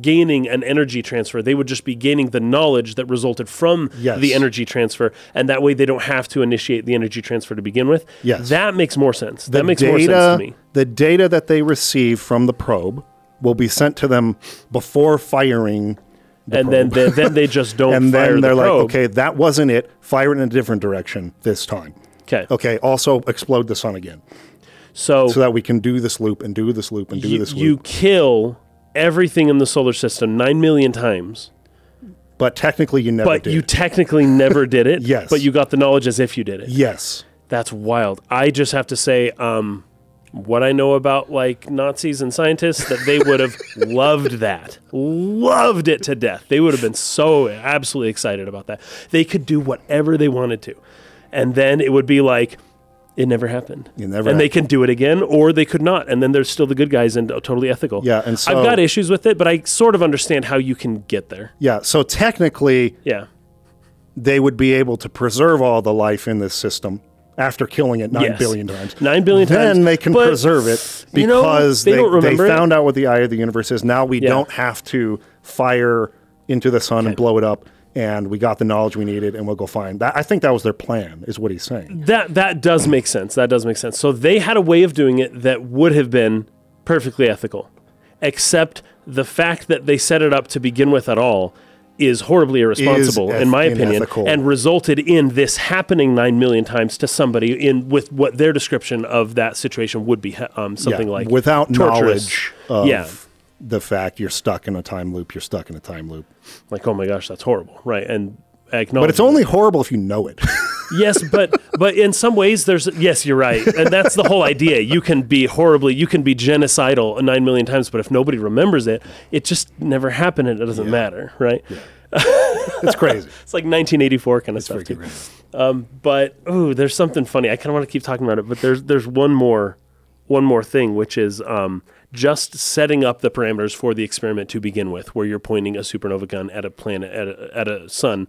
gaining an energy transfer. They would just be gaining the knowledge that resulted from Yes. the energy transfer, and that way they don't have to initiate the energy transfer to begin with. Yes. that makes more sense. The that makes more sense to me. The data that they receive from the probe will be sent to them before firing the And then, probe. then then they just don't and fire then they're the like, okay, that wasn't it. Fire it in a different direction this time. Okay, Okay, also explode the sun again so so that we can do this loop and do this loop and do you, this loop. you kill everything in the solar system nine million times, But technically, you never but did. you technically never did it. Yes. But you got the knowledge as if you did it. yes. That's wild. I just have to say, um, what I know about like Nazis and scientists, that they would have loved that, loved it to death. They would have been so absolutely excited about that. They could do whatever they wanted to, and then it would be like. It never happened. It never and they can do it again, or they could not. And then there's still the good guys and uh, totally ethical. Yeah, and so- I've got issues with it, but I sort of understand how you can get there. Yeah. So technically, Yeah. they would be able to preserve all the life in this system after killing it nine Yes. billion times. Nine billion then times. Then they can but, preserve it you know, because they they, they remember it. found out what the eye of the universe is. Now we Yeah. don't have to fire into the sun and blow it up, and we got the knowledge we needed, and we'll go find that. I think that was their plan, is what he's saying. That that does make sense. That does make sense. So they had a way of doing it that would have been perfectly ethical, except the fact that they set it up to begin with at all is horribly irresponsible, eth- in my opinion, unethical. and resulted in this happening nine million times to somebody in with what their description of that situation would be um, something Yeah, like without torturous. knowledge of yeah, the fact you're stuck in a time loop. You're stuck in a time loop. like oh my gosh, that's horrible, right? And But it's only horrible if you know it. yes, but but in some ways, there's yes, you're right, and that's the whole idea. You can be horribly, you can be genocidal nine million times, but if nobody remembers it, it just never happened, and it doesn't matter, right? Yeah. it's crazy. It's like 1984 kind of stuff too. Um, but ooh, there's something funny. I kind of want to keep talking about it, but there's there's one more one more thing, which is um, just setting up the parameters for the experiment to begin with, where you're pointing a supernova gun at a planet at a, at a sun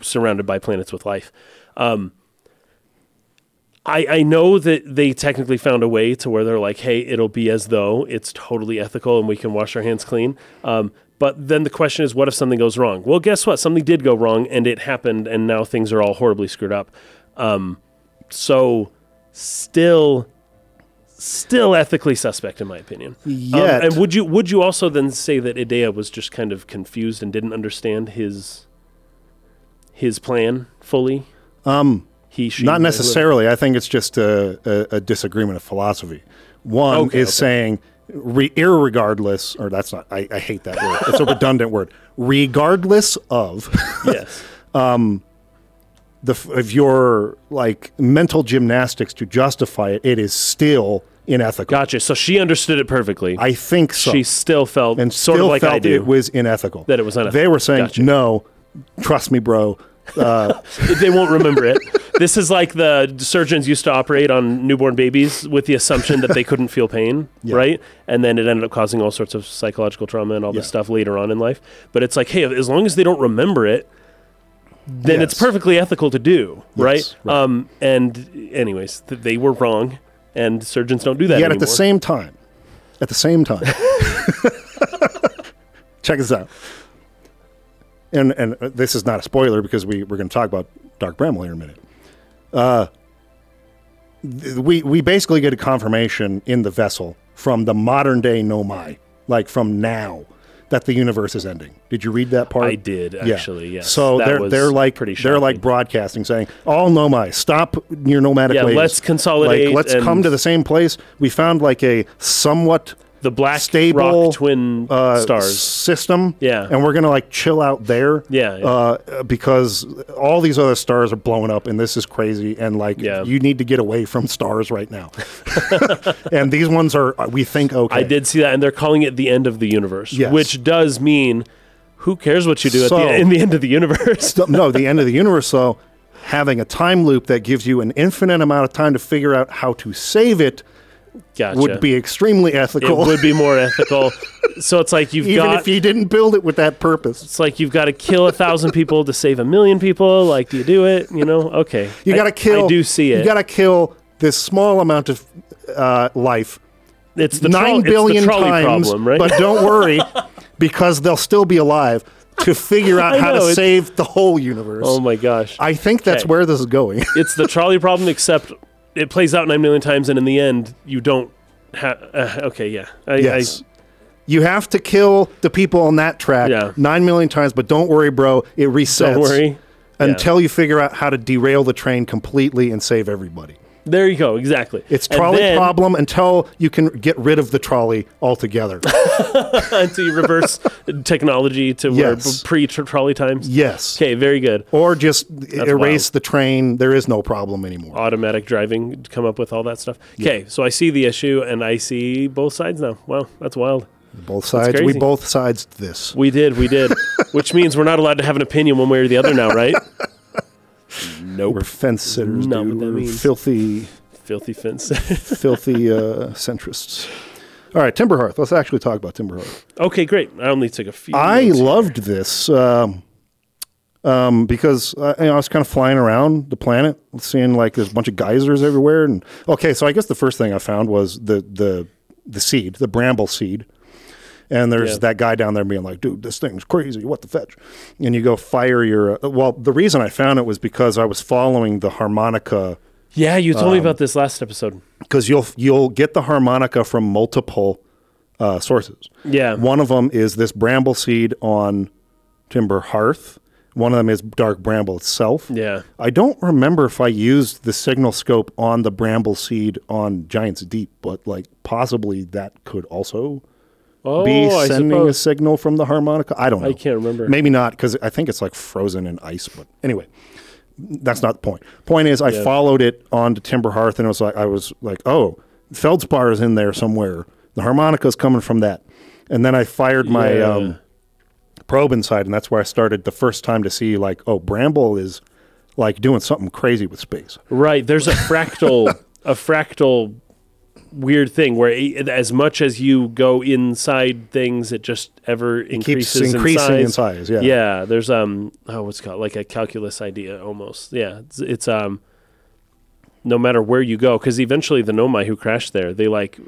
surrounded by planets with life. Um, I, I know that they technically found a way to where they're like, hey, it'll be as though it's totally ethical and we can wash our hands clean. Um, but then the question is, what if something goes wrong? Well, guess what? Something did go wrong and it happened, and now things are all horribly screwed up. Um, so, still, still ethically suspect, in my opinion. Um, and would you would you also then say that Idaea was just kind of confused and didn't understand his his plan fully? Um, He, she, Not necessarily. I think it's just a, a, a disagreement of philosophy. One Okay, is okay. saying, re, irregardless, or that's not. I, I hate that word. It's a redundant word. Regardless of Yes. the of your like mental gymnastics to justify it, it is still unethical. Gotcha. So she understood it perfectly. I think so. she still felt and sort still of like felt I do. it was unethical. That it was unethical. They were saying, Gotcha. no, trust me, bro. they won't remember it. This is like the surgeons used to operate on newborn babies with the assumption that they couldn't feel pain, Yeah. right? And then it ended up causing all sorts of psychological trauma and all this Yeah. stuff later on in life. But it's like, hey, as long as they don't remember it, then it's perfectly ethical to do, Yes, right? right. Um, and anyways, th- they were wrong, and surgeons don't do that Yet anymore. at the same time, at the same time, check this out. And and this is not a spoiler because we we're going to talk about Dark Bramble here in a minute. Uh, th- we we basically get a confirmation in the vessel from the modern day Nomai, like from now, that the universe is ending. Did you read that part? I did actually. Yes. So That they're they're like pretty. they're like broadcasting saying, "All nomai, stop your nomadic Yeah, ways. let's consolidate Like, let's come to the same place. We found like a somewhat the black stable, rock twin uh, stars. system. Yeah. and we're gonna like chill out there. Yeah, yeah. Uh, because all these other stars are blowing up, and this is crazy. And like, Yeah. you need to get away from stars right now. and these ones are, we think, okay. I did see that, and they're calling it the end of the universe, Yes. which does mean who cares what you do So- at the in the end of the universe? No, the end of the universe, So having a time loop that gives you an infinite amount of time to figure out how to save it Gotcha. would be extremely ethical. it would be more ethical. so it's like you've even got if you didn't build it with that purpose. it's like you've got to kill a thousand people to save a million people. Like, do you do it? You know? Okay. You got to kill. I do see it. You got to kill this small amount of uh, life it's the nine troll- billion the times, problem, right? but don't worry because they'll still be alive to figure out how know, to save the whole universe. oh my gosh. I think that's Okay. where this is going. it's the trolley problem, except it plays out nine million times, and in the end, you don't. Ha- uh, okay, yeah. I, yes. you have to kill the people on that track Yeah. nine million times, but don't worry, bro. It resets don't worry. Yeah. until you figure out how to derail the train completely and save everybody. There you go. Exactly. It's And trolley then- problem until you can get rid of the trolley altogether. until you reverse technology to Yes. pre trolley times. yes. Okay, very good. Or just erase the train. There is no problem anymore. Automatic driving come up with all that stuff. Okay, so I see the issue and I see both sides now. Wow, that's wild. Both sides. We crazy. both sides this. We did, we did. Which means we're not allowed to have an opinion one way or the other now, right? Nope. We're fence sitters, Not dude. We're means. filthy, Filthy fence. filthy uh, centrists. All right, Timber Hearth. Let's actually talk about Timber Hearth. okay, great. I only took a few. I notes here. loved this um, um, because uh, you know, I was kind of flying around the planet, seeing like there's a bunch of geysers everywhere. And okay, so I guess the first thing I found was the the the seed, the bramble seed. And there's Yeah. that guy down there being like, "Dude, this thing's crazy. What the fetch?" And you go fire your. Uh, well, the reason I found it was because I was following the harmonica Yeah, you told Um, me about this last episode. because you'll you'll get the harmonica from multiple uh, sources. Yeah. One of them is this bramble seed on Timber Hearth. One of them is dark bramble itself. Yeah. I don't remember if I used the signal scope on the bramble seed on Giant's Deep, but like possibly that could also Oh, be I sending a signal from the harmonica. I don't know. I can't remember. Maybe not because I think it's like frozen in ice. But anyway, that's not the point. Point is, I Yeah. followed it onto Timber Hearth, and it was like I was like, oh, feldspar is in there somewhere. The harmonica's coming from that, and then I fired my Yeah. um, probe inside, and that's where I started the first time to see like, oh, Bramble is like doing something crazy with space. Right. There's a fractal, a fractal weird thing where it, as much as you go inside things, it just ever increases increasing in in size. size, yeah. yeah. There's um, oh, what's it called like a calculus idea almost. Yeah, it's, it's um, no matter where you go, because eventually the Nomai who crashed there, they like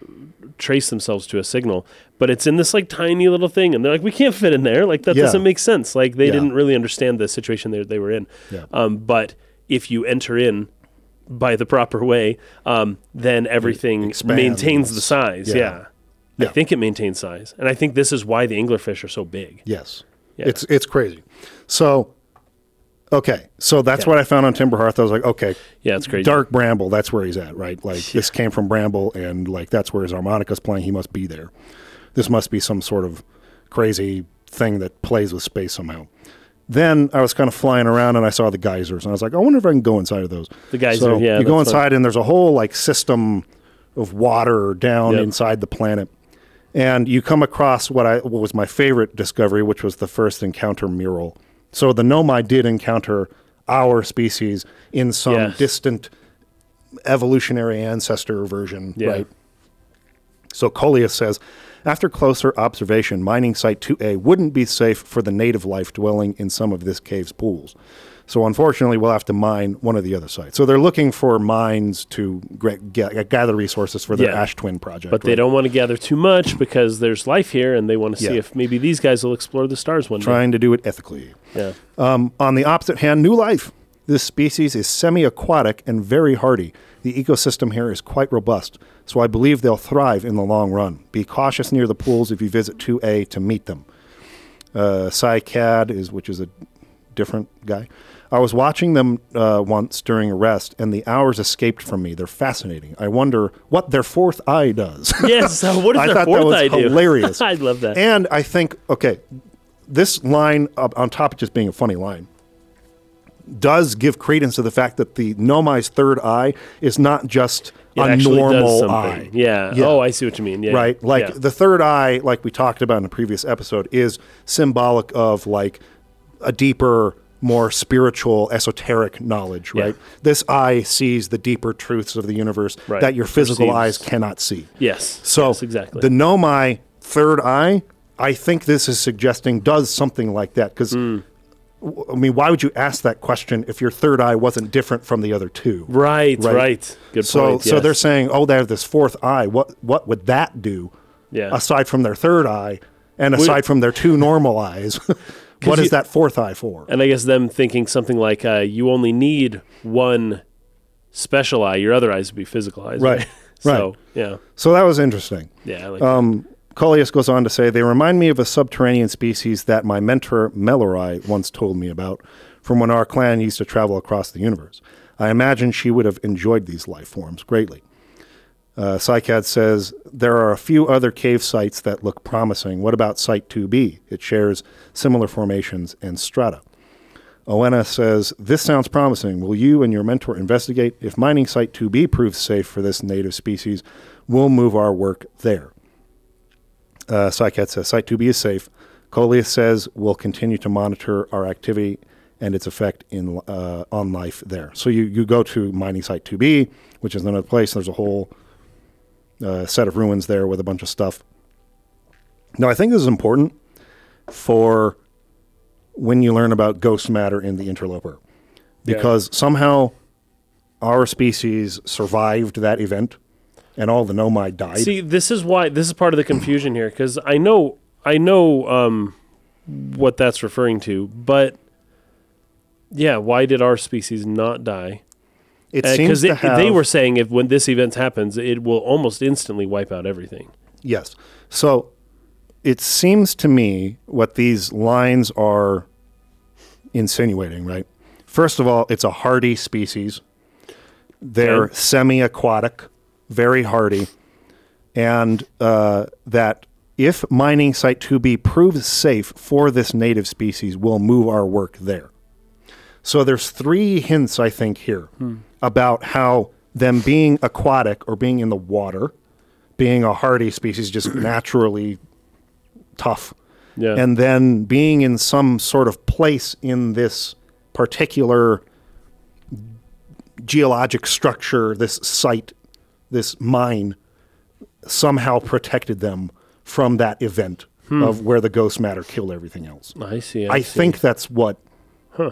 trace themselves to a signal, but it's in this like tiny little thing, and they're like, we can't fit in there. Like that Yeah. doesn't make sense. Like they Yeah. didn't really understand the situation they they were in. Yeah. Um, but if you enter in by the proper way, um, then everything maintains the size. Yeah. Yeah. I think it maintains size, and I think this is why the anglerfish are so big. Yes. Yeah. It's it's crazy. So okay. So that's Yeah. what I found on Timber Hearth. I was like, okay, Yeah, it's crazy. Dark Bramble, that's where he's at, right? Like this came from Bramble and like that's where his harmonica's playing. He must be there. This must be some sort of crazy thing that plays with space somehow. Then I was kind of flying around and I saw the geysers and I was like, I wonder if I can go inside of those. The geyser, So yeah, You go inside and there's a whole like system of water down Yep. inside the planet. And you come across what I what was my favorite discovery, which was the first encounter mural. So the Nomai did encounter our species in some Yes. distant evolutionary ancestor version, Yeah. right? So Coleus says, after closer observation, mining site 2A wouldn't be safe for the native life dwelling in some of this cave's pools. So unfortunately, we'll have to mine one of the other sites. So they're looking for mines to gra- ga- gather resources for their Yeah. Ash Twin project. But they right? don't want to gather too much because there's life here, and they want to see Yeah. if maybe these guys will explore the stars one day. trying to do it ethically. day. Yeah. Um, on the opposite hand, new life. This species is semi aquatic and very hardy. The ecosystem here is quite robust, so I believe they'll thrive in the long run. Be cautious near the pools if you visit 2A to meet them. Uh, Cycad is, which is a different guy. I was watching them uh, once during a rest, and the hours escaped from me. They're fascinating. I wonder what their fourth eye does. Yes. So what does I their thought that fourth was eye hilarious. I love that. And I think, okay, this line, uh, on top of just being a funny line, does give credence to the fact that the Nomai's third eye is not just it a normal eye. Yeah. Yeah. Oh, I see what you mean. Yeah. Right? Like yeah. the third eye, like we talked about in the previous episode, is symbolic of like a deeper, more spiritual, esoteric knowledge, Yeah. right? This eye sees the deeper truths of the universe Right. that your physical Perceives. eyes cannot see. yes. So yes, exactly. the Nomai third eye, I think this is suggesting does something like that because. Hmm. I mean, why would you ask that question if your third eye wasn't different from the other two? right, Right. right. Good So, point. so yes. they're saying, oh, they have this fourth eye. What, what would that do? Yeah. Aside from their third eye, and aside from their two normal eyes, what is you- that fourth eye for? And I guess them thinking something like, uh, you only need one special eye. Your other eyes would be physical eyes. Right, So, yeah. So that was interesting. Yeah. I like Um, Coleus goes on to say, they remind me of a subterranean species that my mentor Melori once told me about from when our clan used to travel across the universe. I imagine she would have enjoyed these life forms greatly. Uh, Cycad says, there are a few other cave sites that look promising. What about Site 2B? It shares similar formations and strata. Owena says, This sounds promising. Will you and your mentor investigate? If mining Site 2B proves safe for this native species, we'll move our work there. Uh, Cycad says Site 2B is safe. Coleus says we'll continue to monitor our activity and its effect in uh, on life there. So you, you go to mining site 2B, which is another place. There's a whole uh, set of ruins there with a bunch of stuff. Now I think this is important for when you learn about ghost matter in the interloper, because somehow our species survived that event, and all the Nomai died. See, this is why this is part of the confusion here because I know I know um, what that's referring to, but yeah, why did our species not die? it seems Because to have they were saying if when this event happens, it will almost instantly wipe out everything. Yes. So it seems to me what these lines are insinuating, right? First of all, it's a hardy species. They're Okay. semi aquatic, very hardy. And uh, that if mining site 2B proves safe for this native species, we'll move our work there. So there's three hints, I think, here about how them being aquatic or being in the water, being a hardy species, just naturally tough, Yeah, and then being in some sort of place in this particular geologic structure, this site, this mine, somehow protected them from that event hmm. of where the ghost matter killed everything else. I see. I, I see. think that's what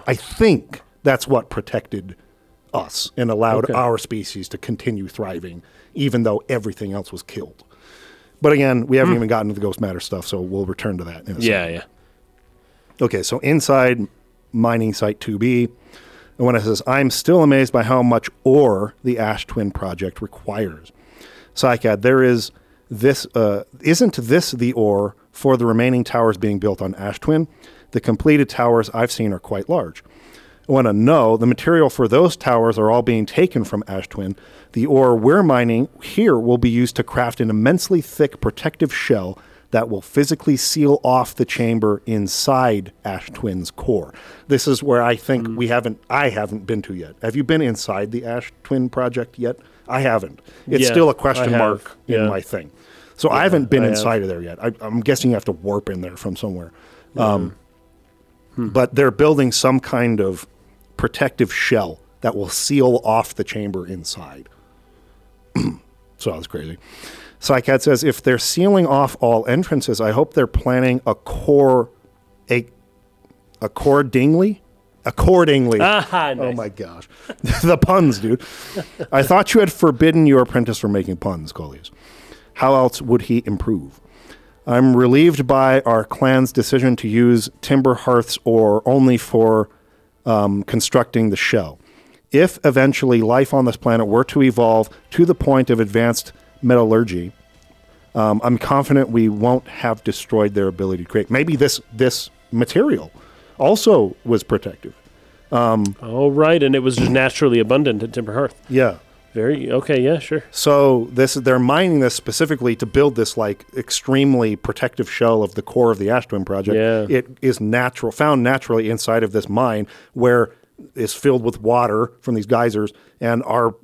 I think that's what protected us and allowed Okay. our species to continue thriving, even though everything else was killed. But again, we haven't hmm. even gotten to the ghost matter stuff, so we'll return to that. In a second. Yeah, yeah. Okay, so inside mining site 2B, and when it says, I'm still amazed by how much ore the Ash Twin project requires. Cycad, there is this, uh, isn't this the ore for the remaining towers being built on Ash Twin? The completed towers I've seen are quite large. I want to know the material for those towers are all being taken from Ash Twin. The ore we're mining here will be used to craft an immensely thick protective shell that will physically seal off the chamber inside Ash Twin's core. This is where I think we haven't I haven't been to yet. Have you been inside the Ash Twin project yet? I haven't. It's Yeah, still a question mark in Yeah. my thing. So I haven't been I have. inside of there yet. I, I'm guessing you have to warp in there from somewhere. Um, Hmm. But they're building some kind of protective shell that will seal off the chamber inside. so that's crazy. Cycad says if they're sealing off all entrances, I hope they're planning a core, a, accordingly, accordingly. Ah, Oh nice. my gosh, the puns, dude! I thought you had forbidden your apprentice from making puns, Coleus. How else would he improve? I'm relieved by our clan's decision to use Timber Hearth's ore only for um, constructing the shell. If eventually life on this planet were to evolve to the point of advanced metallurgy, um, I'm confident we won't have destroyed their ability to create. Maybe this this material also was protective. All right, and it was just naturally abundant at Timber Hearth. Yeah. Very okay. Yeah, sure. So this they're mining this specifically to build this like extremely protective shell of the core of the Ash Twin project. Yeah. It is natural found naturally inside of this mine where is filled with water from these geysers and our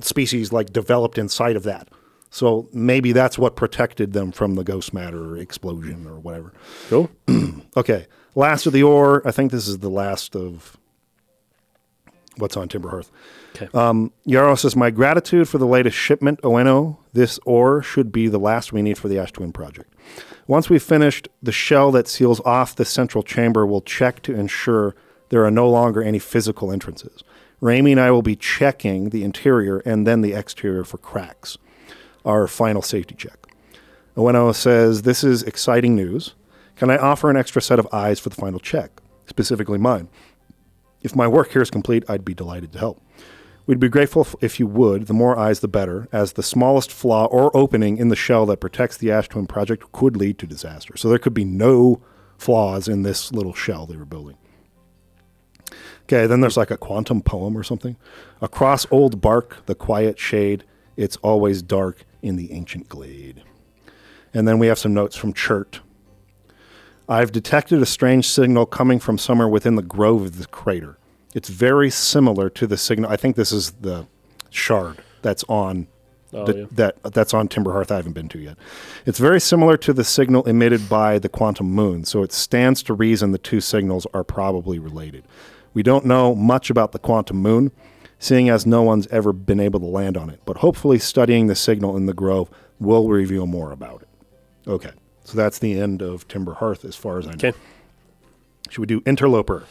species like developed inside of that. So maybe that's what protected them from the ghost matter explosion or whatever. Cool. Okay. Last of the ore. I think this is the last of what's on Timber Hearth. Okay. Um, Yarrow says, My gratitude for the latest shipment, Oeno. This ore should be the last we need for the Ash Twin project. Once we've finished, the shell that seals off the central chamber will check to ensure there are no longer any physical entrances. Ramie and I will be checking the interior and then the exterior for cracks. Our final safety check. Oeno says, This is exciting news. Can I offer an extra set of eyes for the final check, specifically mine? If my work here is complete, I'd be delighted to help. We'd be grateful if you would. The more eyes, the better, as the smallest flaw or opening in the shell that protects the Ash Twin project could lead to disaster. So there could be no flaws in this little shell they were building. Okay, then there's like a quantum poem or something. Across old bark, the quiet shade, it's always dark in the ancient glade. And then we have some notes from Chert. I've detected a strange signal coming from somewhere within the grove of the crater. It's very similar to the signal. I think this is the shard that's on Oh, the- yeah. that that's on Timber Hearth. I haven't been to yet. It's very similar to the signal emitted by the quantum moon, so it stands to reason the two signals are probably related. We don't know much about the quantum moon, seeing as no one's ever been able to land on it. But hopefully, studying the signal in the grove will reveal more about it. Okay, so that's the end of Timber Hearth as far as I know. Okay. Should we do Interloper?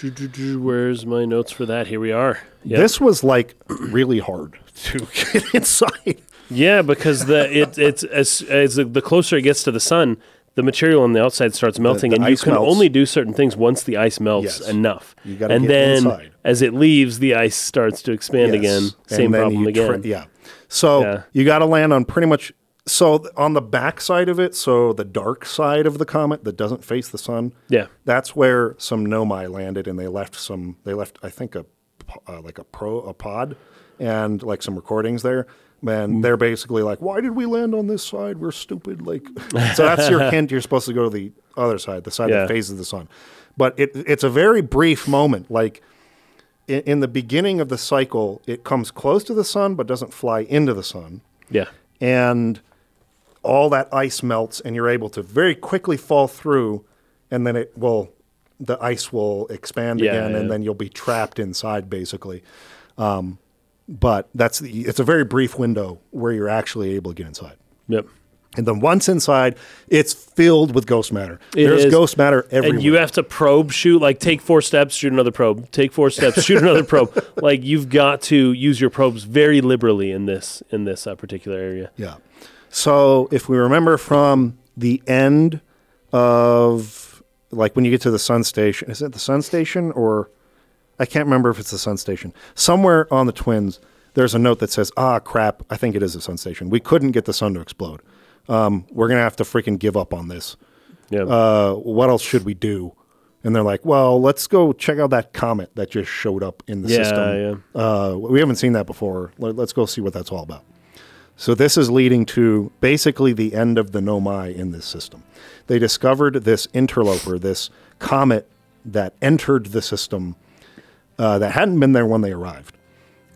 Where's my notes for that? Here we are. Yeah. This was like really hard to get inside. Yeah, because the it it's as as the closer it gets to the sun, the material on the outside starts melting, the and you can melts. only do certain things once the ice melts Yes. enough. You gotta and get then inside. as it leaves, the ice starts to expand Yes. again. Same problem again. yeah. So Yeah. you got to land on pretty much. So on the back side of it, so the dark side of the comet that doesn't face the sun, Yeah. that's where some Nomai landed, and they left some. They left, I think, a uh, like a pro a pod, and like some recordings there. And Mm. they're basically like, "Why did we land on this side? We're stupid." Like, so that's your hint. You're supposed to go to the other side, the side Yeah. that faces the sun. But it, it's a very brief moment. Like in, in the beginning of the cycle, it comes close to the sun but doesn't fly into the sun, Yeah. and all that ice melts, and you're able to very quickly fall through, and then it will, the ice will expand Yeah, again, yeah. and then you'll be trapped inside, basically. Um, but that's the, it's a very brief window where you're actually able to get inside. Yep. And then once inside, it's filled with ghost matter. It There's is. ghost matter everywhere. And you have to probe, shoot, like take four steps, shoot another probe, take four steps, shoot another probe. Like you've got to use your probes very liberally in this in this uh, particular area. Yeah. So if we remember from the end of like when you get to the sun station, is it the sun station or I can't remember if it's the sun station. Somewhere on the twins, there's a note that says, "Ah, crap! I think it is the sun station. We couldn't get the sun to explode. Um, we're gonna have to freaking give up on this. Yeah. Uh, what else should we do?" And they're like, "Well, let's go check out that comet that just showed up in the yeah, system. yeah. Uh, we haven't seen that before. Let, us go see what that's all about." So this is leading to basically the end of the Nomai in this system. They discovered this interloper, this comet that entered the system uh, that hadn't been there when they arrived,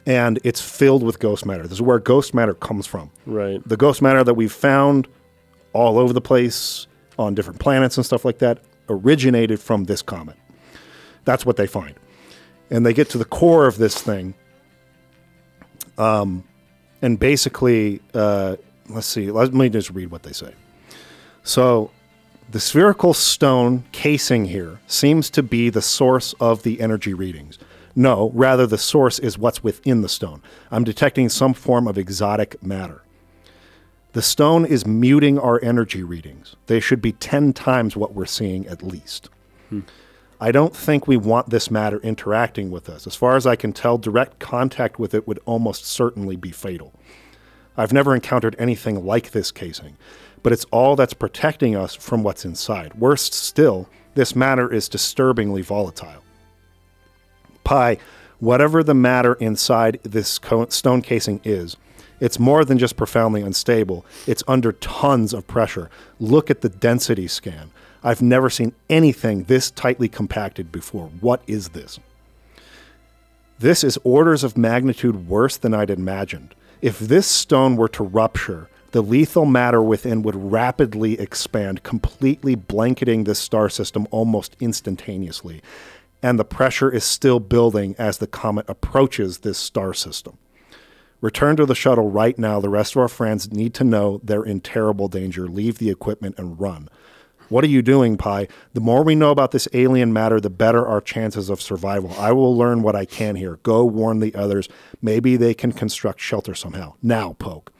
and it's filled with ghost matter. This is where ghost matter comes from. Right. The ghost matter that we've found all over the place on different planets and stuff like that originated from this comet. That's what they find, and they get to the core of this thing. Um, and basically, uh, let's see. Let me just read what they say. So, the spherical stone casing here seems to be the source of the energy readings. No, rather, the source is what's within the stone. I'm detecting some form of exotic matter. The stone is muting our energy readings. They should be 10 times what we're seeing at least. Hmm. I don't think we want this matter interacting with us. As far as I can tell, direct contact with it would almost certainly be fatal. I've never encountered anything like this casing, but it's all that's protecting us from what's inside. Worse still, this matter is disturbingly volatile. Pye, whatever the matter inside this stone casing is, it's more than just profoundly unstable. It's under tons of pressure. Look at the density scan. I've never seen anything this tightly compacted before. What is this? This is orders of magnitude worse than I'd imagined. If this stone were to rupture, the lethal matter within would rapidly expand, completely blanketing this star system almost instantaneously. And the pressure is still building as the comet approaches this star system. Return to the shuttle right now. The rest of our friends need to know they're in terrible danger. Leave the equipment and run. What are you doing, Pye? The more we know about this alien matter, the better our chances of survival. I will learn what I can here. Go warn the others. Maybe they can construct shelter somehow. Now, Poke.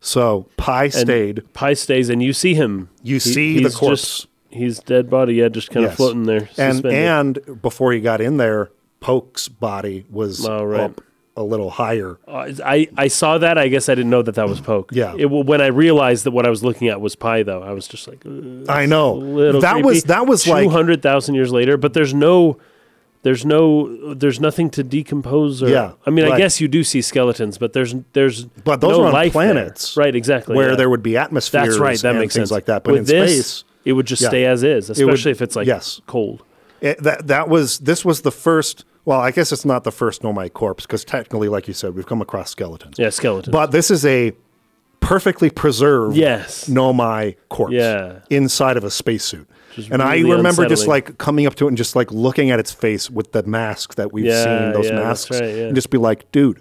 So Pye stayed. Pye stays, and you see him. You see the corpse. Just, he's dead body, yeah, just kind of Yes. floating there. and suspended. and before he got in there, Poke's body was Oh, right. up a little higher. Uh, I, I saw that. I guess I didn't know that that was Poke. Yeah. It, when I realized that what I was looking at was Pye, though, I was just like, I know little that was that was two like hundred thousand years later. But there's no, there's no, there's nothing to decompose. Or, Yeah, I mean, I guess you do see skeletons, but there's there's But those no are on life there. planets right? Exactly. where yeah. there would be atmospheres. That's right. That and makes things sense. like that. But With in this, space, it would just Yeah. stay as is, It would- especially if it's like yes. cold. it, that that was this was the first. Well, I guess it's not the first Nomai corpse because technically, like you said, we've come across skeletons. Yeah, skeleton. But this is a perfectly preserved yes. Nomai corpse Yeah. inside of a spacesuit. And I really remember just like coming up to it and just like looking at its face with the mask that we've Yeah, seen, those yeah, masks, right, and just be like, dude,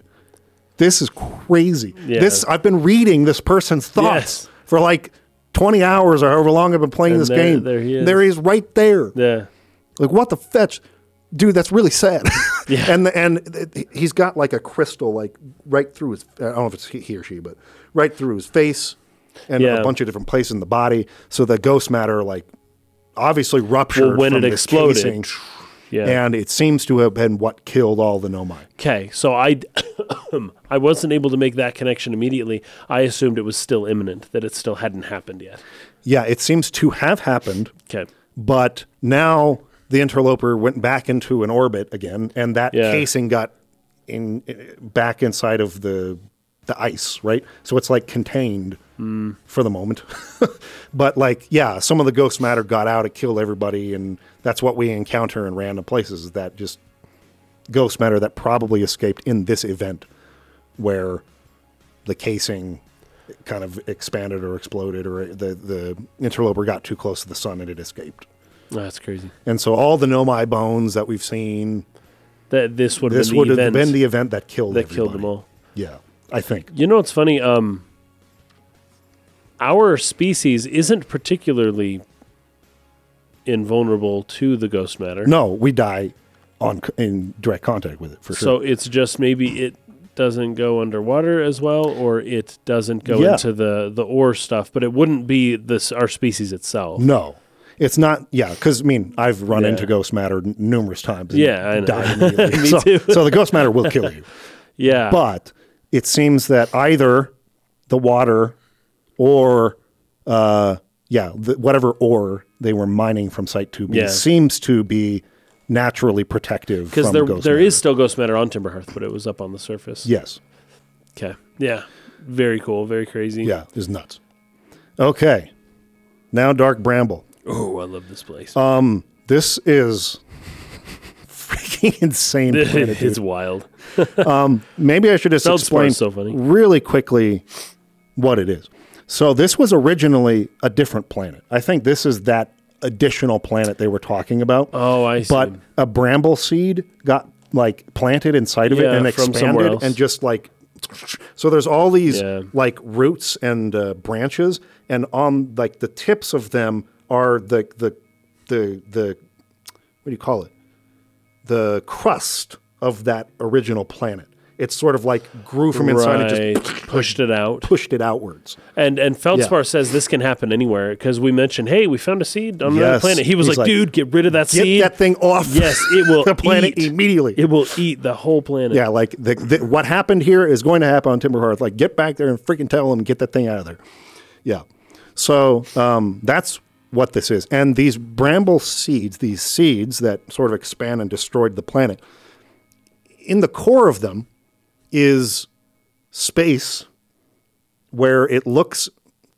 this is crazy. This I've been reading this person's thoughts Yes. for like 20 hours or however long I've been playing And this there- game. there he is. There he is right there. Yeah. Like what the fetch, dude? That's really sad. Yeah. and the, and he's got like a crystal like right through his. I don't know if it's he he or she, but right through his face and Yeah. a bunch of different places in the body. So the ghost matter like obviously ruptured Well, when it exploded, casing, Yeah. and it seems to have been what killed all the Nomai. Okay, so I I wasn't able to make that connection immediately. I assumed it was still imminent, that it still hadn't happened yet. Yeah, it seems to have happened, Okay. but now the interloper went back into an orbit again, and that Yeah. casing got in back inside of the the ice, right? So it's like contained Hmm. for the moment. but like, yeah, some of the ghost matter got out, it killed everybody, and that's what we encounter in random places. Is that just ghost matter that probably escaped in this event, where the casing kind of expanded or exploded, or the the interloper got too close to the sun and it escaped. That's crazy. And so all the Nomai bones that we've seen, That this would have this been would the have event been the event that killed that killed them all. Yeah, I think. You know what's funny? Um, our species isn't particularly invulnerable to the ghost matter. No, we die on in direct contact with it for So it's just maybe it doesn't go underwater as well, or it doesn't go Yeah. into the the ore stuff. But it wouldn't be this our species itself. No, it's not. Yeah, because I mean, I've run Yeah. into ghost matter n- numerous times. and Yeah, I know. died. Me so, too. so the ghost matter will kill you. Yeah, But it seems that either the water or uh, yeah, the, whatever ore they were mining from Site 2B Yeah. seems to be naturally protective because there ghost there matter. is still ghost matter on Timber Hearth, but it was up on the surface. yes, Okay. Yeah. Very cool. Very crazy. yeah, is nuts. Okay, now Dark Bramble. Oh, I love this place. Um, This is freaking insane. planet, it's wild. um, Maybe I should just explain so funny. really quickly what it is. So this was originally a different planet. I think this is that additional planet they were talking about. Oh, I see. but a bramble seed got like planted inside of it and expanded and just like so there's all these Yeah. like roots and uh, branches and on like the tips of them are the the the the what do you call it the crust of that original planet. It sort of like grew from inside and just pushed it out. pushed it outwards And and Feldspar Yeah. says this can happen anywhere because we mentioned, hey, we found a seed on another Yes. planet. He was He's like, like, dude, get rid of that get seed. that thing off yes, it will the planet eat. immediately It will eat the whole planet. Yeah, like the, the, what happened here is going to happen on Timber Timberhearth. Like, get back there and freaking tell them, get that thing out of there. Yeah. So um, that's what this is. And these bramble seeds, these seeds that sort of expand and destroyed the planet, in the core of them is space where it looks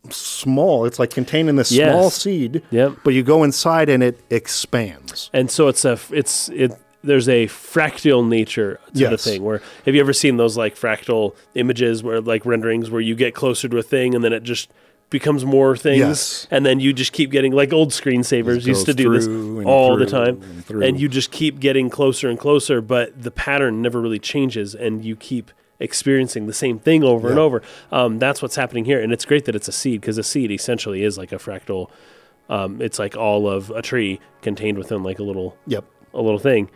small. It's like contained in this Yes. small seed. Yep. But you go inside and it expands. And so it's a it's it. There's a fractal nature to the thing. Where have you ever seen those like fractal images where like renderings where you get closer to a thing and then it just becomes more things Yes. and then you just keep getting like old screensavers used to do this all the time and and you just keep getting closer and closer but the pattern never really changes and you keep experiencing the same thing over and over um, that's what's happening here and it's great that it's a seed because a seed essentially is like a fractal um, it's like all of a tree contained within like a little Yep. a little thing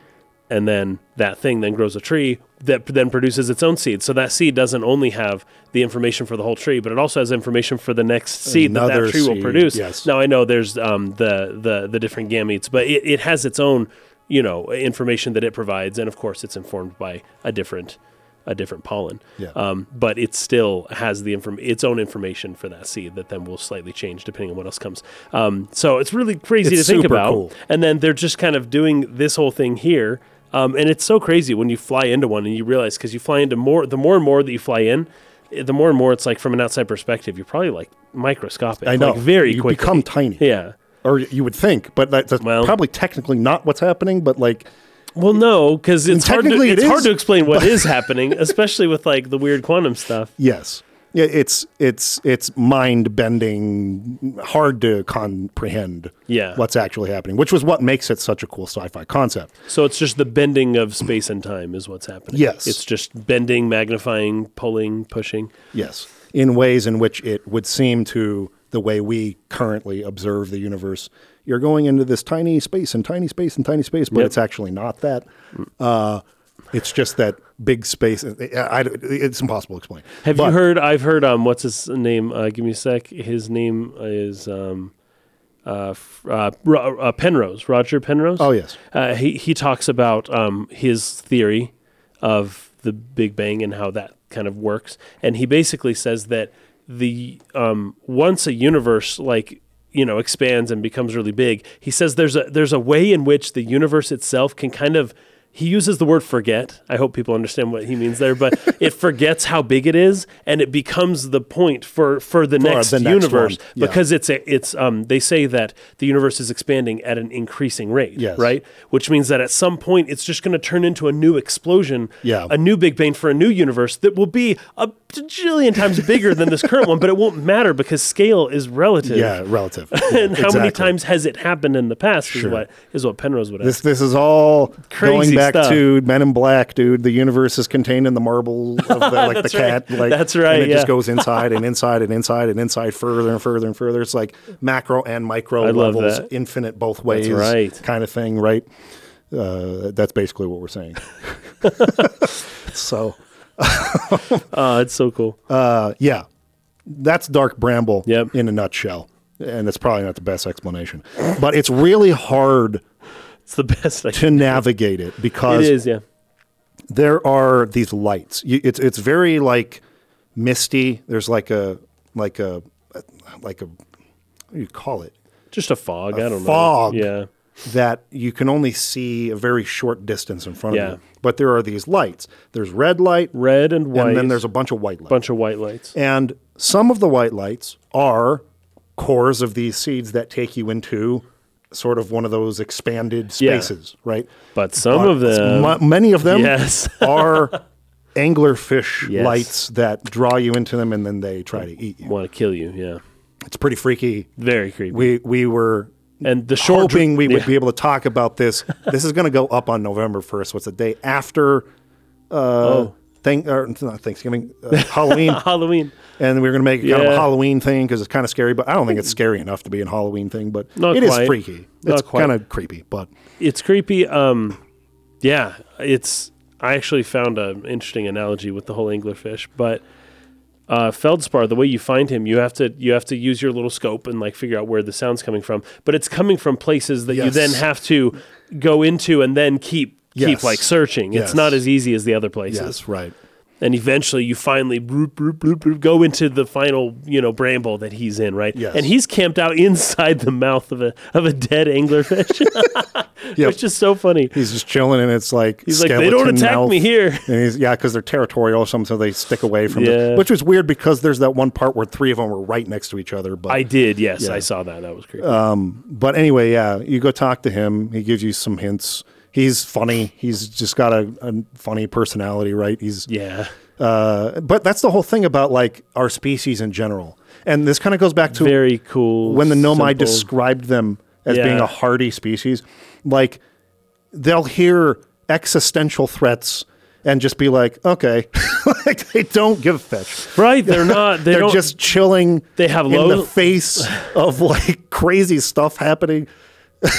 and then that thing then grows a tree that then produces its own seed so that seed doesn't only have the information for the whole tree but it also has information for the next seed that Another that tree will produce yes. now i know there's um, the, the the different gametes but it, it has its own you know information that it provides and of course it's informed by a different a different pollen Yeah. um, but it still has the inform- its own information for that seed that then will slightly change depending on what else comes um, so it's really crazy It's to think about cool. and then they're just kind of doing this whole thing here. Um, and it's so crazy when you fly into one and you realize because you fly into more, the more and more that you fly in, eh, the more and more it's like from an outside perspective, you're probably like microscopic. I know. Like very you quickly. become tiny. Yeah. or you would think, but that- that's Well- probably technically not what's happening. But like, Well, no, because it's hard. To, technically it it's hard to explain what is happening, especially with like the weird quantum stuff. yes, it's it's it's mind bending, hard to comprehend. Yeah. what's actually happening, which was what makes it such a cool sci-fi concept. So it's just the bending of space and time is what's happening. Yes. It's just bending, magnifying, pulling, pushing. Yes, in ways in which it would seem to the way we currently observe the universe. You're going into this tiny space and tiny space and tiny space, but Yep. it's actually not that. Uh, it's just that big space. I, I- it's impossible to explain. Have But- you heard? I've heard. Um, what's his name? Uh, give me a sec. His name is um, uh, uh, uh, Penrose. Roger Penrose. Oh yes, Uh, he he talks about um, his theory of the Big Bang and how that kind of works, and he basically says that the um, once a universe like you know expands and becomes really big, he says there's a there's a way in which the universe itself can kind of he uses the word forget. I hope people understand what he means there, but it forgets how big it is, and it becomes the point for for the next the next universe yeah. because it's a, it's um they say that the universe is expanding at an increasing rate, Yes. right? Which means that at some point it's just going to turn into a new explosion, Yeah. a new Big Bang for a new universe that will be a jillion times bigger than this current one, but it won't matter because scale is relative. Yeah, relative. And how many times has it happened in the past? Sure. Is what is what Penrose would This ask. this is all Crazy going back stuff. to Men in Black, dude. The universe is contained in the marble of the, like the That's right. cat. Like, That's right, And it just goes inside and inside and inside and inside further and further and further. It's like macro and micro I levels, infinite both ways, right. kind of thing, right? Uh, that's basically what we're saying. so Oh, it's so cool. uh, yeah, that's Dark Bramble Yep. in a nutshell. And it's probably not the best explanation, but it's really hard It's the best. I to navigate it It because is, yeah. there are these lights. You, it's it's very like misty. There's like a like a like a what do you call it? Just a fog. I don't fog. know. Fog. Yeah. That you can only see a very short distance in front Yeah. of you. But there are these lights. There's red light, Red and white. and then there's a bunch of white lights. bunch of white lights. And some of the white lights are cores of these seeds that take you into sort of one of those expanded Yeah. spaces, right? But some of them. mu- many of them Yes. are anglerfish Yes. lights that draw you into them and then they try to eat you. want to kill you. Yeah. It's pretty freaky. Very creepy. We we were and the short hoping we would yeah. be able to talk about this. this is going to go up on November 1st. What's the day after uh Oh. thank or not Thanksgiving, uh, Halloween. Halloween. and we're going to make it kind of a Halloween thing because it's kind of scary. But I don't think it's scary enough to be a Halloween thing. But Not it is quite. freaky. Not It's kind of creepy. But It's creepy. Um, yeah, it's. I actually found an interesting analogy with the whole anglerfish, but uh, feldspar, the way you find him, you have to you have to use your little scope and like figure out where the sound's coming from. But it's coming from places that you Yes. then have to go into and then keep keep like searching. It's not as easy as the other places. yes, right. And eventually, you finally bloop, bloop, bloop, bloop, go into the final, you know, bramble that he's in, right? Yes. And he's camped out inside the mouth of a of a dead anglerfish, Yep. which is so funny. He's just chilling, and it's like He's like, they don't attack mouth. me here. And he's yeah, because they're territorial or something, so they stick away from Yeah. it. Which was weird because there's that one part where three of them were right next to each other. But I did, yes, Yeah. I saw that. That was creepy. Um, but anyway, yeah, you go talk to him. He gives you some hints. He's funny. He's just got a, a funny personality, right? He's yeah, uh, but that's the whole thing about like our species in general. And this kind of goes back to very cool. when the Nomai simple- described them as being a hardy species, like they'll hear existential threats and just be like, okay, like they don't give a fetch. right? They're not. They They're don't. just chilling. They have in low- the face of like crazy stuff happening,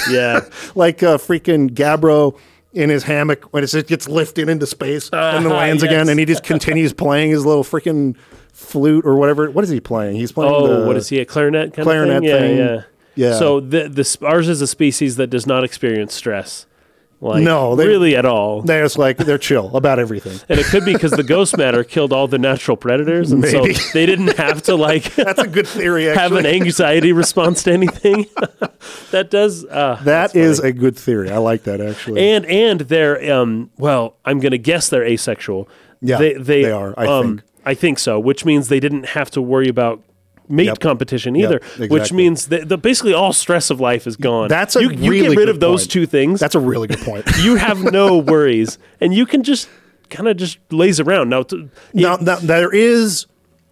yeah, like uh, freaking Gabbro in his hammock when it gets lifted into space and then Ah, lands again, and he just continues playing his little freaking flute or whatever. What is he playing? He's playing. Oh, the, what is he? A clarinet kind clarinet of thing? thing. Yeah, yeah, Yeah. So the the ours is a species that does not experience stress. Like No, they- really at all. They're just like they're chill about everything. And it could be because the ghost matter killed all the natural predators, and Maybe. so they didn't have to like That's a good theory. have an anxiety response to anything. that does. Uh, that is a good theory. I like that actually. and and they're um well, I'm gonna guess they're asexual. Yeah, they they, they are, I um, think. I think so, which means they didn't have to worry about mate Yep. competition Yep, either. Which means that the, basically all stress of life is gone. That's a you, you get rid good of those point. two things. That's a really good point. you have no worries, and you can just kind of just laze around. Now, now, now there is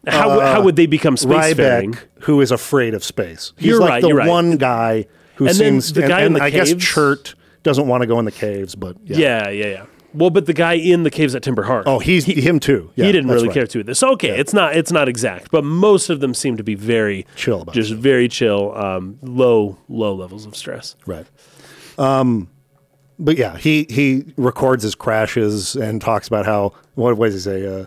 how how uh, would they become spacefaring? Who is afraid of space. He's You're like right, the you're right. one guy who And seems the and, guy in and the I guess Chert doesn't want to go in the caves, but yeah. Yeah, yeah, yeah. Well, but the guy in the caves at Timber Hearth. Oh, he's him too. Yeah, he didn't really right. care too. this. Okay, it's not it's not exact, but most of them seem to be very Chill about just very chill, um, low low levels of stress. Right. Um, but yeah, he he records his crashes and talks about how what, what does he say? Uh,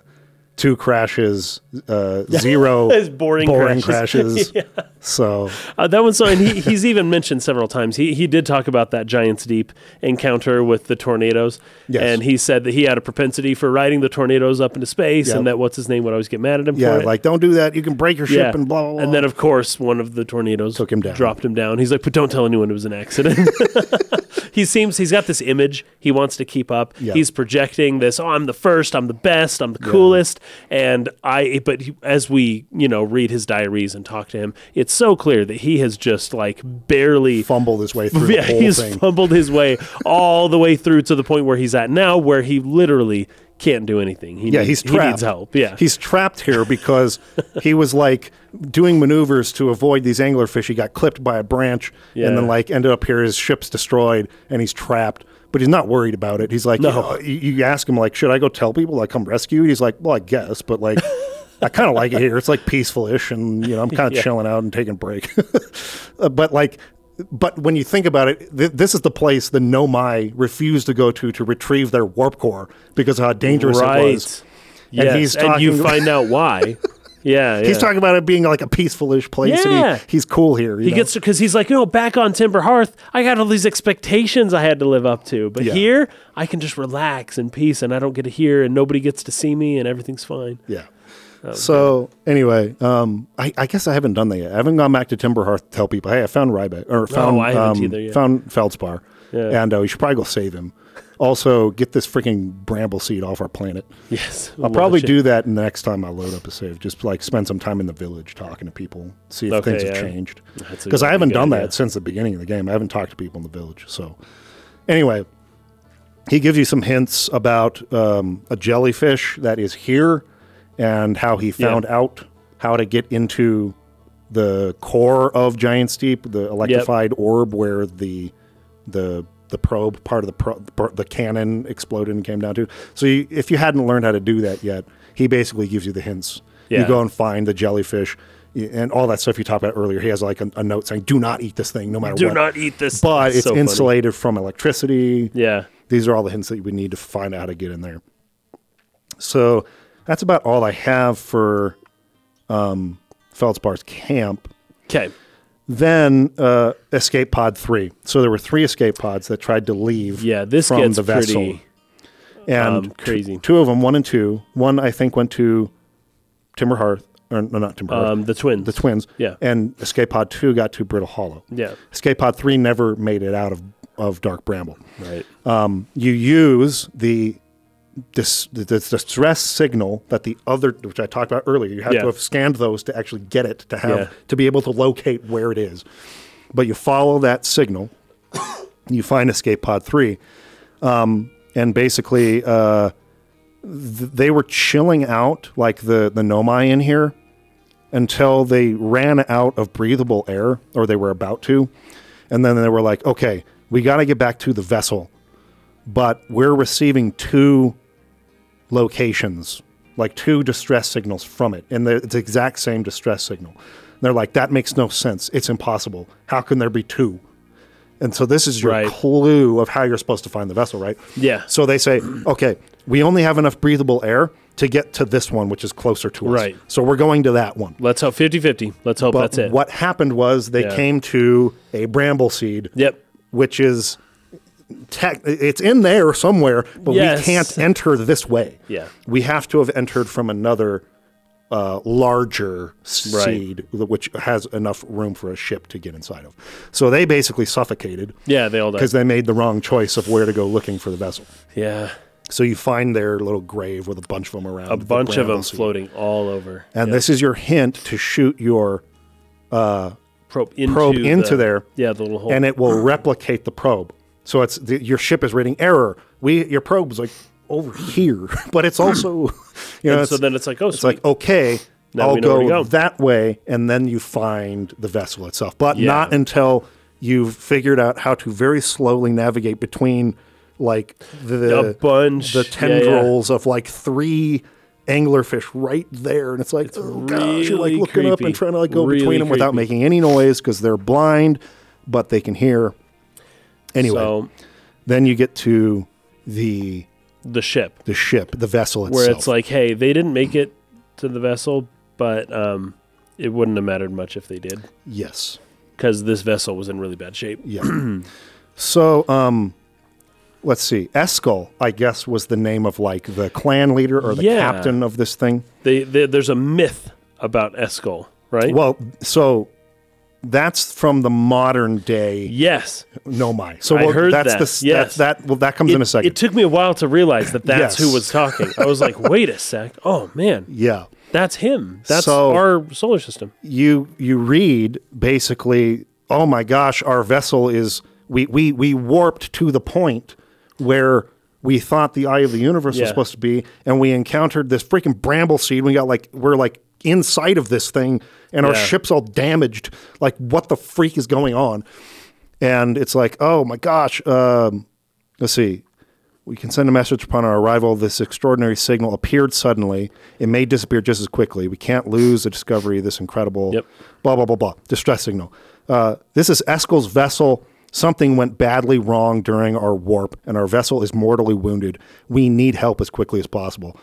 two crashes, uh, zero His boring crashes. crashes. So Uh, that one's so, and he, he's even mentioned several times. He he did talk about that Giant's Deep encounter with the tornadoes, Yes. and he said that he had a propensity for riding the tornadoes up into space, Yep. and that what's his name would always get mad at him yeah, like don't do that. You can break your ship yeah, and blah blah. blah. And then of course one of the tornadoes Took him down. dropped him down. He's like, but don't tell anyone it was an accident. he seems he's got this image he wants to keep up. Yeah. He's projecting this. Oh, I'm the first. I'm the best. I'm the coolest. And I. But he, as we you know read his diaries and talk to him, it's so clear that he has just like barely Fumbled his way through yeah, the whole he's thing. fumbled his way all the way through to the point where he's at now, where he literally can't do anything. He Yeah, needs, he's he trapped. needs help. Yeah, He's trapped here because he was like doing maneuvers to avoid these anglerfish. He got clipped by a branch Yeah. and then like ended up here. His ship's destroyed and he's trapped. But he's not worried about it. He's like, No. Oh, you, know, you, ask him like, should I go tell people I come rescue? He's like, well, I guess, but like. I kind of like it here. It's like peaceful-ish, and you know, I'm kind of Yeah. chilling out and taking a break. Uh, but like, but when you think about it, th- this is the place the Nomai refused to go to to retrieve their warp core because of how dangerous right. it was. Yes, and, he's you find out why. Yeah, He's talking about it being like a peaceful-ish place, Yeah. and he, he's cool here. you He know? gets because he's like, you know, back on Timber Hearth, I got all these expectations I had to live up to, but Yeah. here I can just relax in peace, and I don't get to hear, and nobody gets to see me, and everything's fine. yeah. So anyway, um, I, I guess I haven't done that yet. I haven't gone back to Timber Hearth to tell people, hey, I found Riebeck or found I haven't um, either yet. found Feldspar, Yeah. and uh, we should probably go save him. Also, get this freaking bramble seed off our planet. Yes, I'll probably do that next time I load up a save. Just like spend some time in the village talking to people, see if Okay, things have changed. That's a Because I haven't done idea. that since the beginning of the game. I haven't talked to people in the village. So, anyway, he gives you some hints about um, a jellyfish that is here and how he found out how to get into the core of Giant's Deep, the electrified orb where the the the probe part of the pro, the cannon exploded and came down to. So you, if you hadn't learned how to do that yet, he basically gives you the hints. Yeah. You go and find the jellyfish and all that stuff you talked about earlier. He has like a, a note saying, "Do not eat this thing, no matter Do what." Do not eat this. but it's so funny. insulated from electricity. Yeah. These are all the hints that we need to find out how to get in there. So that's about all I have for um, Feldspar's camp. Okay. Then uh, Escape Pod 3. So there were three escape pods that tried to leave Yeah, this from gets the vessel. pretty and um, crazy. two of them, one and two. One, I think, went to Timber Hearth, or no, not Timber Hearth, Um, the twins. the twins. Yeah. And Escape Pod 2 got to Brittle Hollow. yeah. Escape Pod 3 never made it out of, of Dark Bramble. Right. you use the the, the distress signal that the other, which I talked about earlier, you have Yeah. to have scanned those to actually get it to have Yeah. to be able to locate where it is. But you follow that signal, you find escape pod three, um, and basically uh, th- they were chilling out like the the Nomai in here until they ran out of breathable air, or they were about to, and then they were like, okay, we got to get back to the vessel but we're receiving two locations, like two distress signals from it, and it's the exact same distress signal. they're like, that makes no sense. It's impossible. How can there be two? And so this is your Right. clue of how you're supposed to find the vessel, right? Yeah. So they say, okay, we only have enough breathable air to get to this one, which is closer to us. Right. So we're going to that one. Let's hope 50 50. Let's hope But that's it. what happened was they Yeah. came to a bramble seed Yep. which is tech, it's in there somewhere, but Yes. we can't enter this way. Yeah. We have to have entered from another uh, larger Right. seed, which has enough room for a ship to get inside of. So they basically suffocated Yeah, they all because they made the wrong choice of where to go looking for the vessel. Yeah. So you find their little grave with a bunch of them around. A the bunch of them seed. floating all over. And Yeah. this is your hint to shoot your probe into, probe into the- there. Yeah, the little hole. and it will replicate the probe. So it's the, your ship is reading error. We your probe's like over here, but it's also you know so then it's like, oh, it's like okay, Now I'll we know where go, go. that way, and then you find the vessel itself, but Yeah. not until you've figured out how to very slowly navigate between like the A bunch. the Yeah, yeah. tendrils of like three anglerfish right there, and it's like oh gosh, you're like looking up and trying to like go Really between them without making any noise because they're blind, but they can hear. Anyway, So then you get to the the ship, the ship, the vessel itself. where it's like, hey, they didn't make it to the vessel, but um, it wouldn't have mattered much if they did, yes, because this vessel was in really bad shape. yeah. so, um, let's see. Escall, I guess, was the name of like the clan leader or the Yeah. captain of this thing. They, they, there's a myth about Escall, right? Well, so that's from the modern day yes. Nomai. So I well, heard that's that, the yes. that, that well that comes It, in a second. it took me a while to realize that that's Yes. who was talking. I was like, wait a sec. Oh man, yeah. That's him. That's So- our solar system. you you read basically, oh my gosh, our vessel is we we we warped to the point where we thought the eye of the universe was supposed to be, and we encountered this freaking bramble seed. We got like we're like inside of this thing, and our ship's all damaged. Like what the freak is going on? And it's like, oh my gosh. Um, let's see. We can send a message upon our arrival. This extraordinary signal appeared suddenly. It may disappear just as quickly. We can't lose the discovery of this incredible Yep. blah, blah, blah, blah. Distress signal. Uh, this is Escall's vessel. Something went badly wrong during our warp, and our vessel is mortally wounded. We need help as quickly as possible.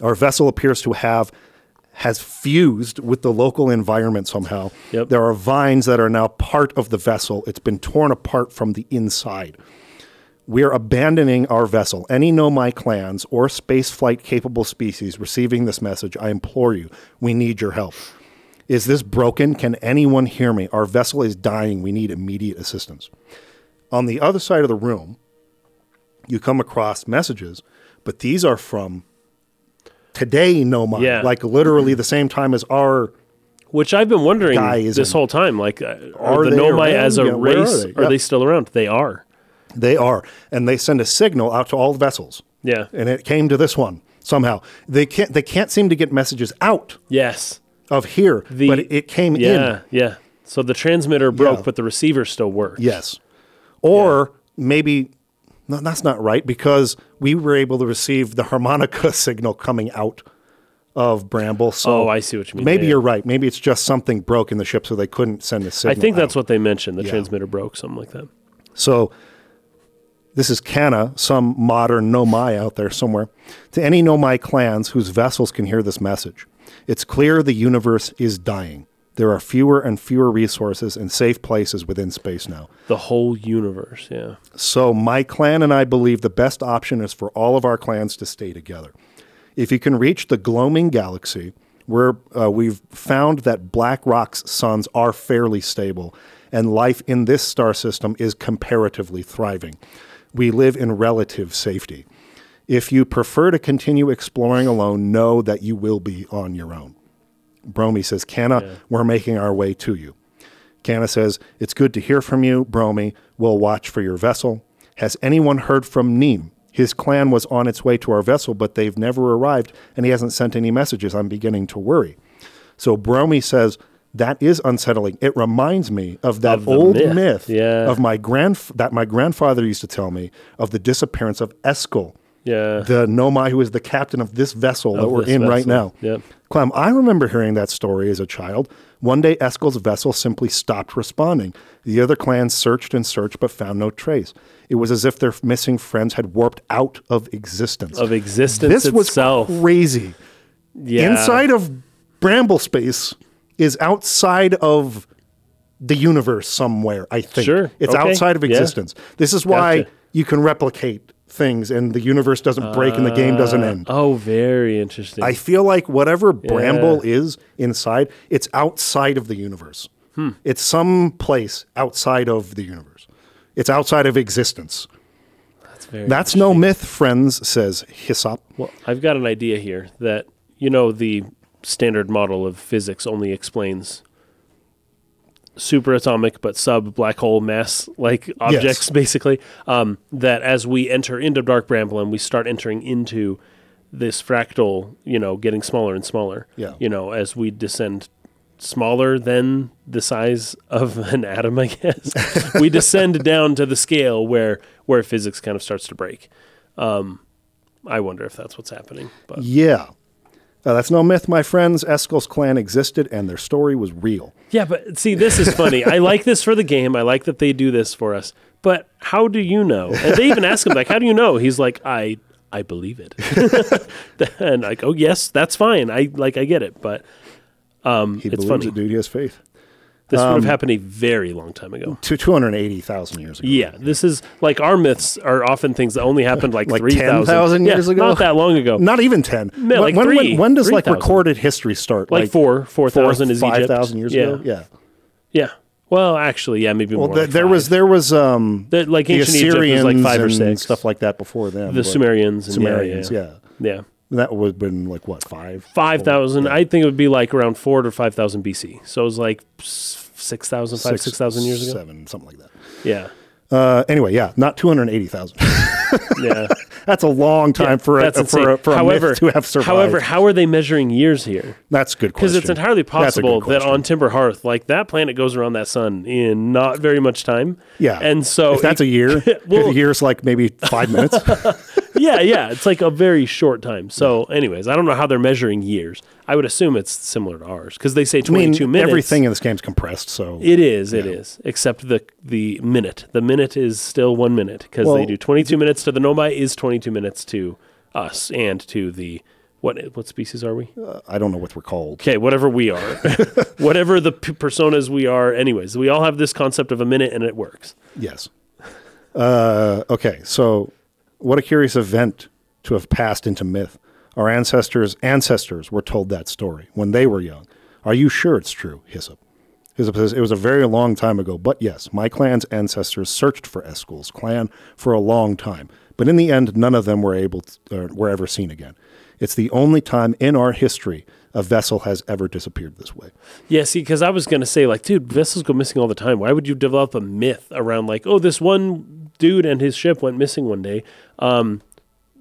Our vessel appears to have has fused with the local environment somehow. Yep. There are vines that are now part of the vessel. It's been torn apart from the inside. We're abandoning our vessel. Any Nomai clans or spaceflight capable species receiving this message, I implore you, we need your help. Is this broken? Can anyone hear me? Our vessel is dying. We need immediate assistance. On the other side of the room, you come across messages, but these are from today Nomai, Yeah. like literally the same time as our Which I've been wondering this in- whole time. Like, uh, Are are the Nomai as a Yeah, where are race, they? are Yep. they still around? They are. They are, and they send a signal out to all the vessels. Yeah. and it came to this one somehow. They can't. They can't seem to get messages out Yes. of here, The- but it came Yeah. in. Yeah. So the transmitter broke, Yeah. but the receiver still worked. Yes, or maybe no, that's not right because we were able to receive the harmonica signal coming out of Bramble. So Oh, I see what you mean. maybe Yeah. you're right. Maybe it's just something broke in the ship, so they couldn't send the signal. I think that's out. what they mentioned. The Yeah. transmitter broke, something like that. So this is Kana, some modern Nomai out there somewhere. To any Nomai clans whose vessels can hear this message, it's clear the universe is dying. There are fewer and fewer resources and safe places within space now. The whole universe. Yeah. So my clan and I believe the best option is for all of our clans to stay together. If you can reach the gloaming galaxy, where uh, we've found that Black Rock's suns are fairly stable, and life in this star system is comparatively thriving. We live in relative safety. If you prefer to continue exploring alone, know that you will be on your own. Bromy says, Canna, we're making our way to you. Canna says, It's good to hear from you, Bromy. We'll watch for your vessel. Has anyone heard from Neem? His clan was on its way to our vessel, but they've never arrived, and he hasn't sent any messages. I'm beginning to worry. So Bromy says, That is unsettling. It reminds me of that Of old myth. myth, Yeah. of my grand that my grandfather used to tell me of the disappearance of Escall, Yeah. the Nomai who is the captain of this vessel that Of we're in right now. Yep. Clem, I remember hearing that story as a child. One day, Escall's vessel simply stopped responding. The other clans searched and searched but found no trace. It was as if their missing friends had warped out of existence. Of existence this was itself. crazy. yeah. Inside of Bramble Space is outside of the universe somewhere, I think. Sure. It's Okay. outside of Yeah. existence. This is why Gotcha. you can replicate things and the universe doesn't break and the game doesn't end. Oh, very interesting. I feel like whatever Bramble is inside, it's outside of the universe. Hmm. It's some place outside of the universe. It's outside of existence. That's very. That's no myth, friends, says Hyssop. Well, I've got an idea here that you know the standard model of physics only explains superatomic but sub black hole mass like objects basically um, that as we enter into dark bramble and we start entering into this fractal you know getting smaller and smaller Yeah. you know as we descend smaller than the size of an atom i guess we descend down to the scale where where physics kind of starts to break um, i wonder if that's what's happening but Yeah. Uh, that's no myth, my friends. Escall's clan existed and their story was real. Yeah, but see, this is funny. I like this for the game. I like that they do this for us. But how do you know? And they even ask him, like, how do you know? He's like, I I believe it. and like, oh yes, that's fine. I like I get it. But um He it's believes funny. it, dude. He has faith. This would Um, have happened a very long time ago. To 280,000 years ago. Yeah, this is like our myths are often things that only happened like, Like 3,000 10,000 Yeah, years ago? Not that long ago. Not even 10. No, like when, when, three- when does like 3,000. recorded history start? like, four, 4,000 is Egypt. 5,000 years yeah. ago? Yeah. Yeah. Well, actually, yeah, maybe Well, more. th- like there five. was there was um The- like ancient Egypt was like five or and six. stuff like that before them. the Sumerians. And Sumerians, yeah. yeah. yeah. yeah. That would have been like what five? Five thousand. I think it would be like around four to five thousand BC. So it was like six thousand, five six thousand years ago. seven, something like that. Yeah, Uh, anyway, yeah, not two hundred eighty thousand. yeah. That's a long time for a, for a, for however, to have survived. however, how are they measuring years here? that's a good question. Because it's entirely That's a good possible that on Timber Hearth, like that planet goes around that sun in not very much time. yeah, and so if that's it- a year, Well- if a year's like maybe five minutes. yeah, yeah, it's like a very short time. So, anyways, I don't know how they're measuring years. I would assume it's similar to ours because they say I mean, minutes. everything in this game's compressed, so It is, it is, except the the minute. The minute is still one minute because they do 22 minutes to the Nomai is 22 minutes to us and to the what what species are we? I don't know what we're called. Okay, whatever we are, whatever the p- personas we are. Anyways, we all have this concept of a minute and it works. Yes. Uh, okay, so what a curious event to have passed into myth. Our ancestors' ancestors were told that story when they were young. Are you sure it's true, Hyssop? Hyssop says, It was a very long time ago, but yes, my clan's ancestors searched for Escall's clan for a long time, but in the end, none of them were able to, were ever seen again. It's the only time in our history a vessel has ever disappeared this way. Yeah, see, because I was gonna say like, dude, vessels go missing all the time. Why would you develop a myth around like, oh, this one dude and his ship went missing one day? Um,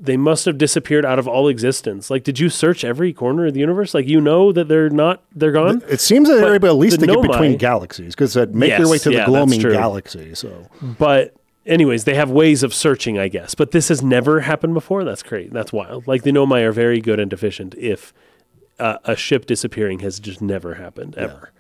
they must have disappeared out of all existence. Like, did you search every corner of the universe? Like, you know that they're not, they're gone. It seems that they're able at least the to get between galaxies because make your way to the yeah, that's gloaming galaxy. So But anyways, they have ways of searching, I guess. But this has never happened before. That's great. That's wild. Like the Nomai are very good and deficient if uh, a ship disappearing has just never happened ever.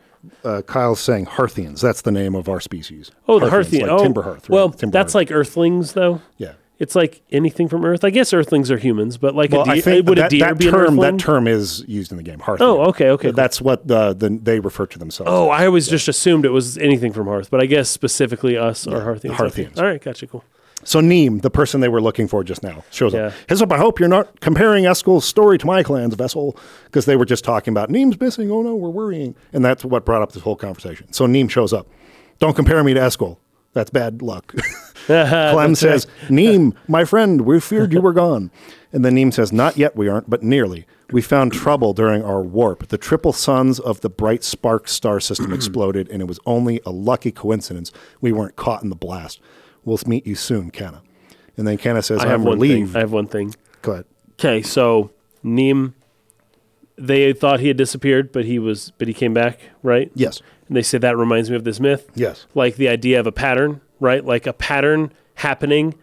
uh, Kyle's saying Hearthians. That's the name of our species. Oh, the Hearthian. like oh, timber hearth. right? Well, Timber that's hearth. like Earthlings, though. yeah. It's like anything from Earth. I guess Earthlings are humans, but like Well, a deer, I would that, a deer that be term that term is used in the game. Hearthian. Oh, okay, okay, cool. That's what the, the they refer to themselves. Oh, as. I always just assumed it was anything from Hearth, but I guess specifically us or Hearthians. Okay. Hearthians. All right, gotcha, cool. So Neem, the person they were looking for just now, shows up. Yeah. Hyssop, I hope you're not comparing Escall's story to my clan's vessel, because they were just talking about Neem's missing. Oh no, we're worrying, and that's what brought up this whole conversation. So Neem shows up. Don't compare me to Eskel. That's bad luck. Clem says, Neem, my friend, we feared you were gone. And then Neem says, Not yet, we aren't, but nearly. We found trouble during our warp. The triple suns of the bright spark star system exploded, and it was only a lucky coincidence we weren't caught in the blast. We'll meet you soon, Kana. And then Kana says, I have I'm one relieved. thing. I have one thing. Go ahead. Okay, so Neem, they thought he had disappeared, but he was, but he came back, right? Yes. And they said that reminds me of this myth. Yes. like the idea of a pattern, right? Like a pattern happening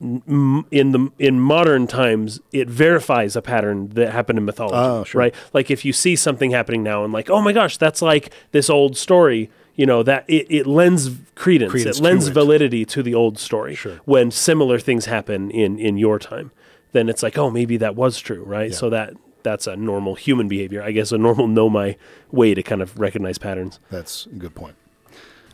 in the in modern times, it verifies a pattern that happened in mythology, Oh, sure. right? Like if you see something happening now and like, oh my gosh, that's like this old story. You know that it, it lends credence, Credence it lends to it. validity to the old story. Sure. When similar things happen in in your time, then it's like, oh, maybe that was true, right? So that that's a normal human behavior, I guess. A normal Nomai way to kind of recognize patterns. That's a good point.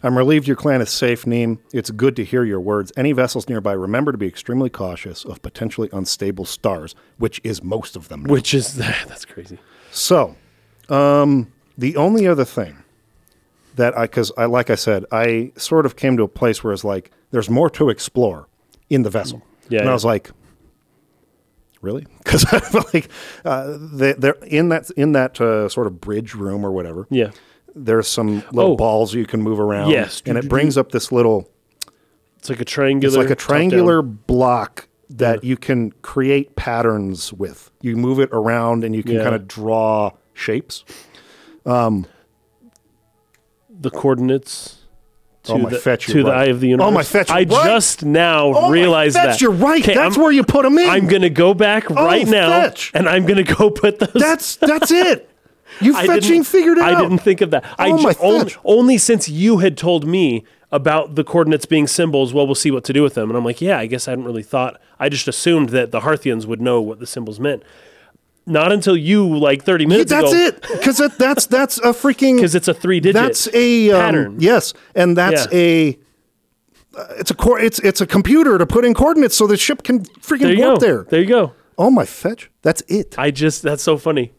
I'm relieved your clan is safe, Neem. It's good to hear your words. Any vessels nearby, remember to be extremely cautious of potentially unstable stars, which is most of them. now. Which is that's crazy. So, um, the only other thing that I, because I, like I said, I sort of came to a place where it's like, there's more to explore in the vessel. Yeah, and I was like, really? Because I feel like uh, they, they're in that in that uh, sort of bridge room or whatever. Yeah. There's some little Oh. balls you can move around. Yes. and it brings up this little. It's like a triangular. It's like a triangular block that you can create patterns with. You move it around and you can Yeah. kind of draw shapes. Um, The coordinates. To Oh, my the, fetch, to the eye of the universe. Oh, my fetch, I right. just now Oh, realized fetch, that. You're right. That's I'm, where you put them in. I'm gonna go back right now, fetch. and I'm gonna go put those. That's that's it. You I fetching figured it I out. I didn't think of that. I Oh, ju- my only, fetch. only since you had told me about the coordinates being symbols. Well, we'll see what to do with them. And I'm like, yeah, I guess I hadn't really thought. I just assumed that the Hearthians would know what the symbols meant. Not until you, like 30 minutes That's ago. it. Because that, that's that's a freaking. Because it's a three digit that's a um, pattern. Yes, and that's Yeah. a. Uh, it's a core. It's it's a computer to put in coordinates so the ship can freaking There warp go. there. There you go. Oh my fetch. That's it. I just that's so funny.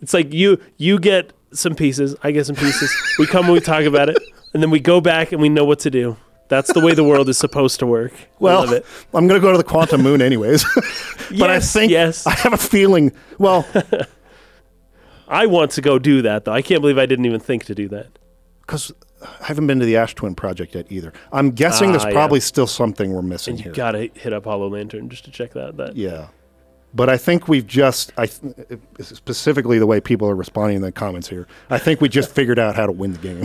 It's like you you get some pieces, I get some pieces. we come and we talk about it, and then we go back and we know what to do. That's the way the world is supposed to work. I Well, love it. I'm going to go to the quantum moon anyways. but I think yes. I have a feeling. Well, I want to go do that though. I can't believe I didn't even think to do that. because I haven't been to the Ash Twin project yet either. I'm guessing there's Ah, yeah. probably still something we're missing You here. gotta hit up Hollow Lantern just to check that. That Yeah. But I think we've just, I th- specifically the way people are responding in the comments here. I think we just figured out how to win the game.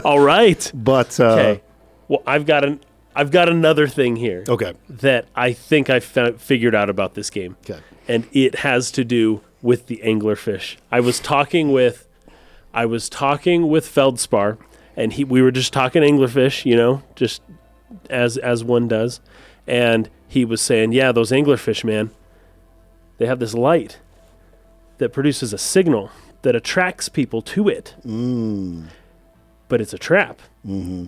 All right. but uh, Okay. Well, I've got an I've got another thing here okay, that I think I figured out about this game. okay, and it has to do with the anglerfish. I was talking with I was talking with Feldspar and he we were just talking anglerfish, you know, just as as one does. And he was saying, "Yeah, those anglerfish, man. They have this light that produces a signal that attracts people to it. mm, But it's a trap. hmm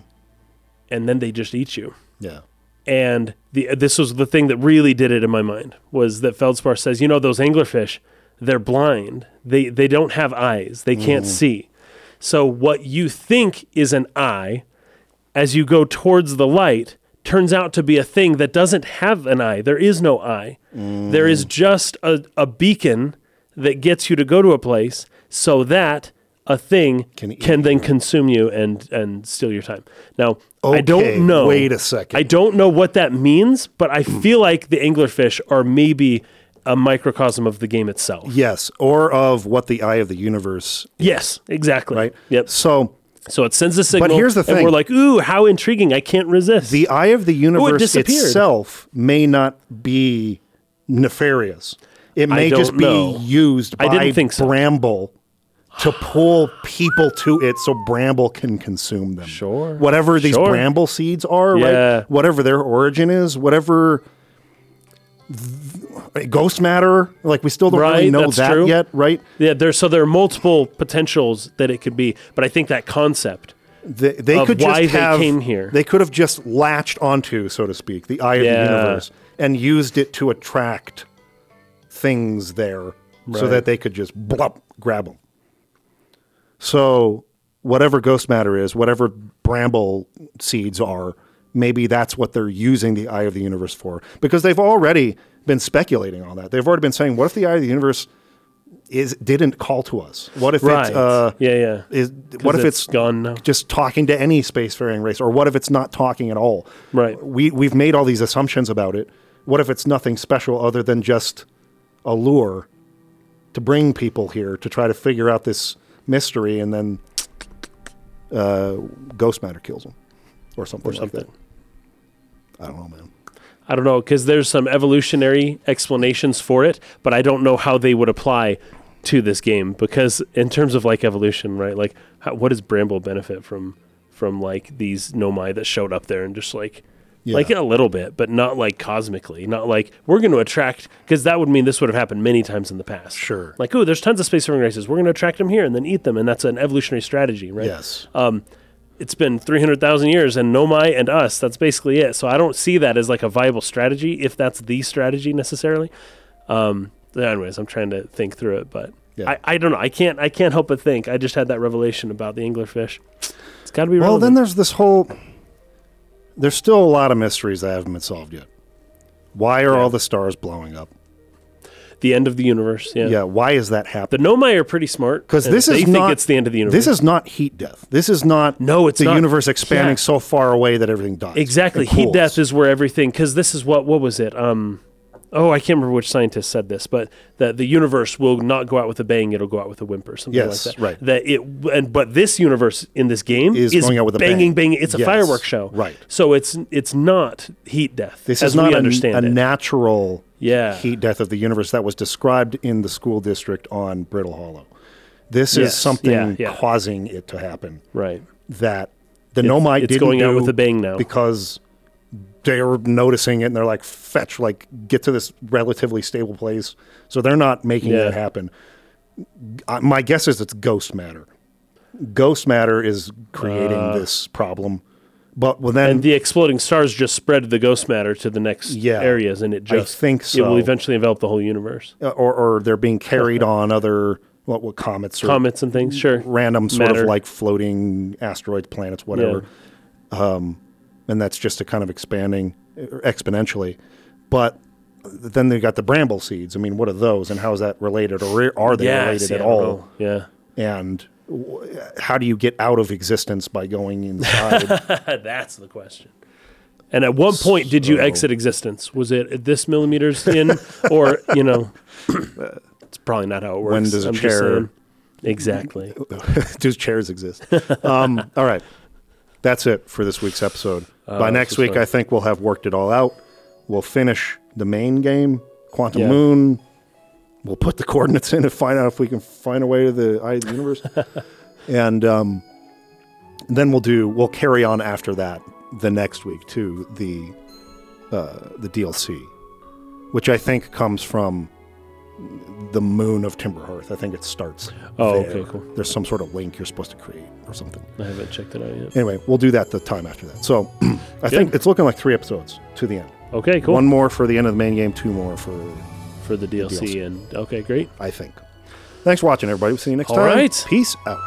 And then they just eat you." yeah, and the this was the thing that really did it in my mind was that Feldspar says, you know, those anglerfish, they're blind. They they don't have eyes. They can't see. So what you think is an eye, as you go towards the light, turns out to be a thing that doesn't have an eye. There is no eye. There is mm. just a, a beacon that gets you to go to a place so that a thing Can can, then consume you and and steal your time. Now I don't know. wait a second. I don't know what that means, but I mm. feel like the anglerfish are maybe a microcosm of the game itself. yes, or of what the eye of the universe, Yes, exactly. right? Yep. So So it sends a signal. But here's the And thing. we're like, ooh, how intriguing! I can't resist. the eye of the universe disappeared. itself may not be nefarious. It may just be know. used I didn't think so. Bramble to pull people to it so Bramble can consume them. Sure. Whatever these Sure. Bramble seeds are, Yeah. right? Whatever their origin is, whatever ghost matter, like we still don't really know that true. yet, right? yeah, there's so there are multiple potentials that it could be, but I think that concept. They, they could why just they have, came here. They could have just latched onto, so to speak, the eye of the universe and used it to attract things there, so that they could just blop grab them. So whatever ghost matter is, whatever bramble seeds are, maybe that's what they're using the eye of the universe for, because they've already been speculating on that. They've already been saying, "What if the eye of the universe is didn't call to us? What if Right. it uh, yeah, yeah. is? What if it's it's gone now? just talking to any spacefaring race, or what if it's not talking at all? Right. We we've made all these assumptions about it. What if it's nothing special other than just a lure to bring people here to try to figure out this mystery, and then uh, ghost matter kills them, or something, Or something. like that. I don't know, man. I don't know because there's some evolutionary explanations for it, but I don't know how they would apply to this game because in terms of like evolution, right? Like, how, what does Bramble benefit from from like these Nomai that showed up there and just like like Yeah. a little bit, but not like cosmically, not like we're going to attract because that would mean this would have happened many times in the past. Sure. Like, oh, there's tons of spacefaring races. We're going to attract them here and then eat them, and that's an evolutionary strategy, right? Yes. um, it's been 300,000 years and Nomai and us, that's basically it. So I don't see that as like a viable strategy if that's the strategy necessarily. Um, anyways, I'm trying to think through it, but Yeah. I, I don't know. I can't, I can't help but think. I just had that revelation about the anglerfish. It's got to be well, relevant. then there's this whole. There's still a lot of mysteries that haven't been solved yet. Why are Yeah. all the stars blowing up? The end of the universe. Yeah. Yeah, why is that happening? The? Nomai are pretty smart because this they is think not- it's the end of the universe. This is not heat death. This is not No, it's the not. universe expanding Yeah. so far away that everything dies. Exactly. Heat death is where everything because this is what what was it? Um oh I can't remember which scientist said this, but that the universe will not go out with a bang, it'll go out with a whimper, something Yes, like that. right. That it and but this universe in this game Is is, going out with a banging, bang. banging. It's a Yes, fireworks show. right. So it's it's not heat death. This is not a, understand a natural Yeah. heat death of the universe that was described in the school district on Brittle Hollow. This Yes, is something yeah, yeah. causing it to happen right. that the Nomai it's didn't going out with a bang now. because they're noticing it and they're like fetch like get to this relatively stable place so they're not making Yeah. that happen uh, my guess is it's ghost matter ghost matter is creating this problem but well then Uh. And the exploding stars just spread the ghost matter to the next Yeah, areas, and it I just think it will eventually envelop the whole universe. uh, or, or they're being carried on other what what comets or Comets and things, sure. random sort Matter. of like floating asteroids, planets, whatever. Um, and that's just a kind of expanding uh, exponentially. But then they got the bramble seeds. I mean, what are those, and how is that related, or are they related at all? Yeah. And w- how do you get out of existence by going inside? That's the question. And at one point, did you exit existence? Was it at this millimeters in, or you know, it's probably not how it works. When does a I'm chair- Exactly. Do chairs exist? Um, all right. That's it for this week's episode. By next week. I think we'll have worked it all out. We'll finish the main game, Quantum Yeah. Moon. We'll put the coordinates in and find out if we can find a way to the eye of the universe. and um, then we'll do. We'll carry on after that the next week to the uh, the DLC, which I think comes from the moon of Timber Timberhearth. I think it starts. Oh, there. okay, cool. There's some sort of link you're supposed to create or something. I haven't checked it out yet. Anyway, we'll do that the time after that. So I think it's looking like three episodes to the end. Okay, cool. One more for the end of the main game, two more for for the DLC, DLC. and okay, great. I think. Thanks for watching, everybody. We'll see you next All time. right. Peace out.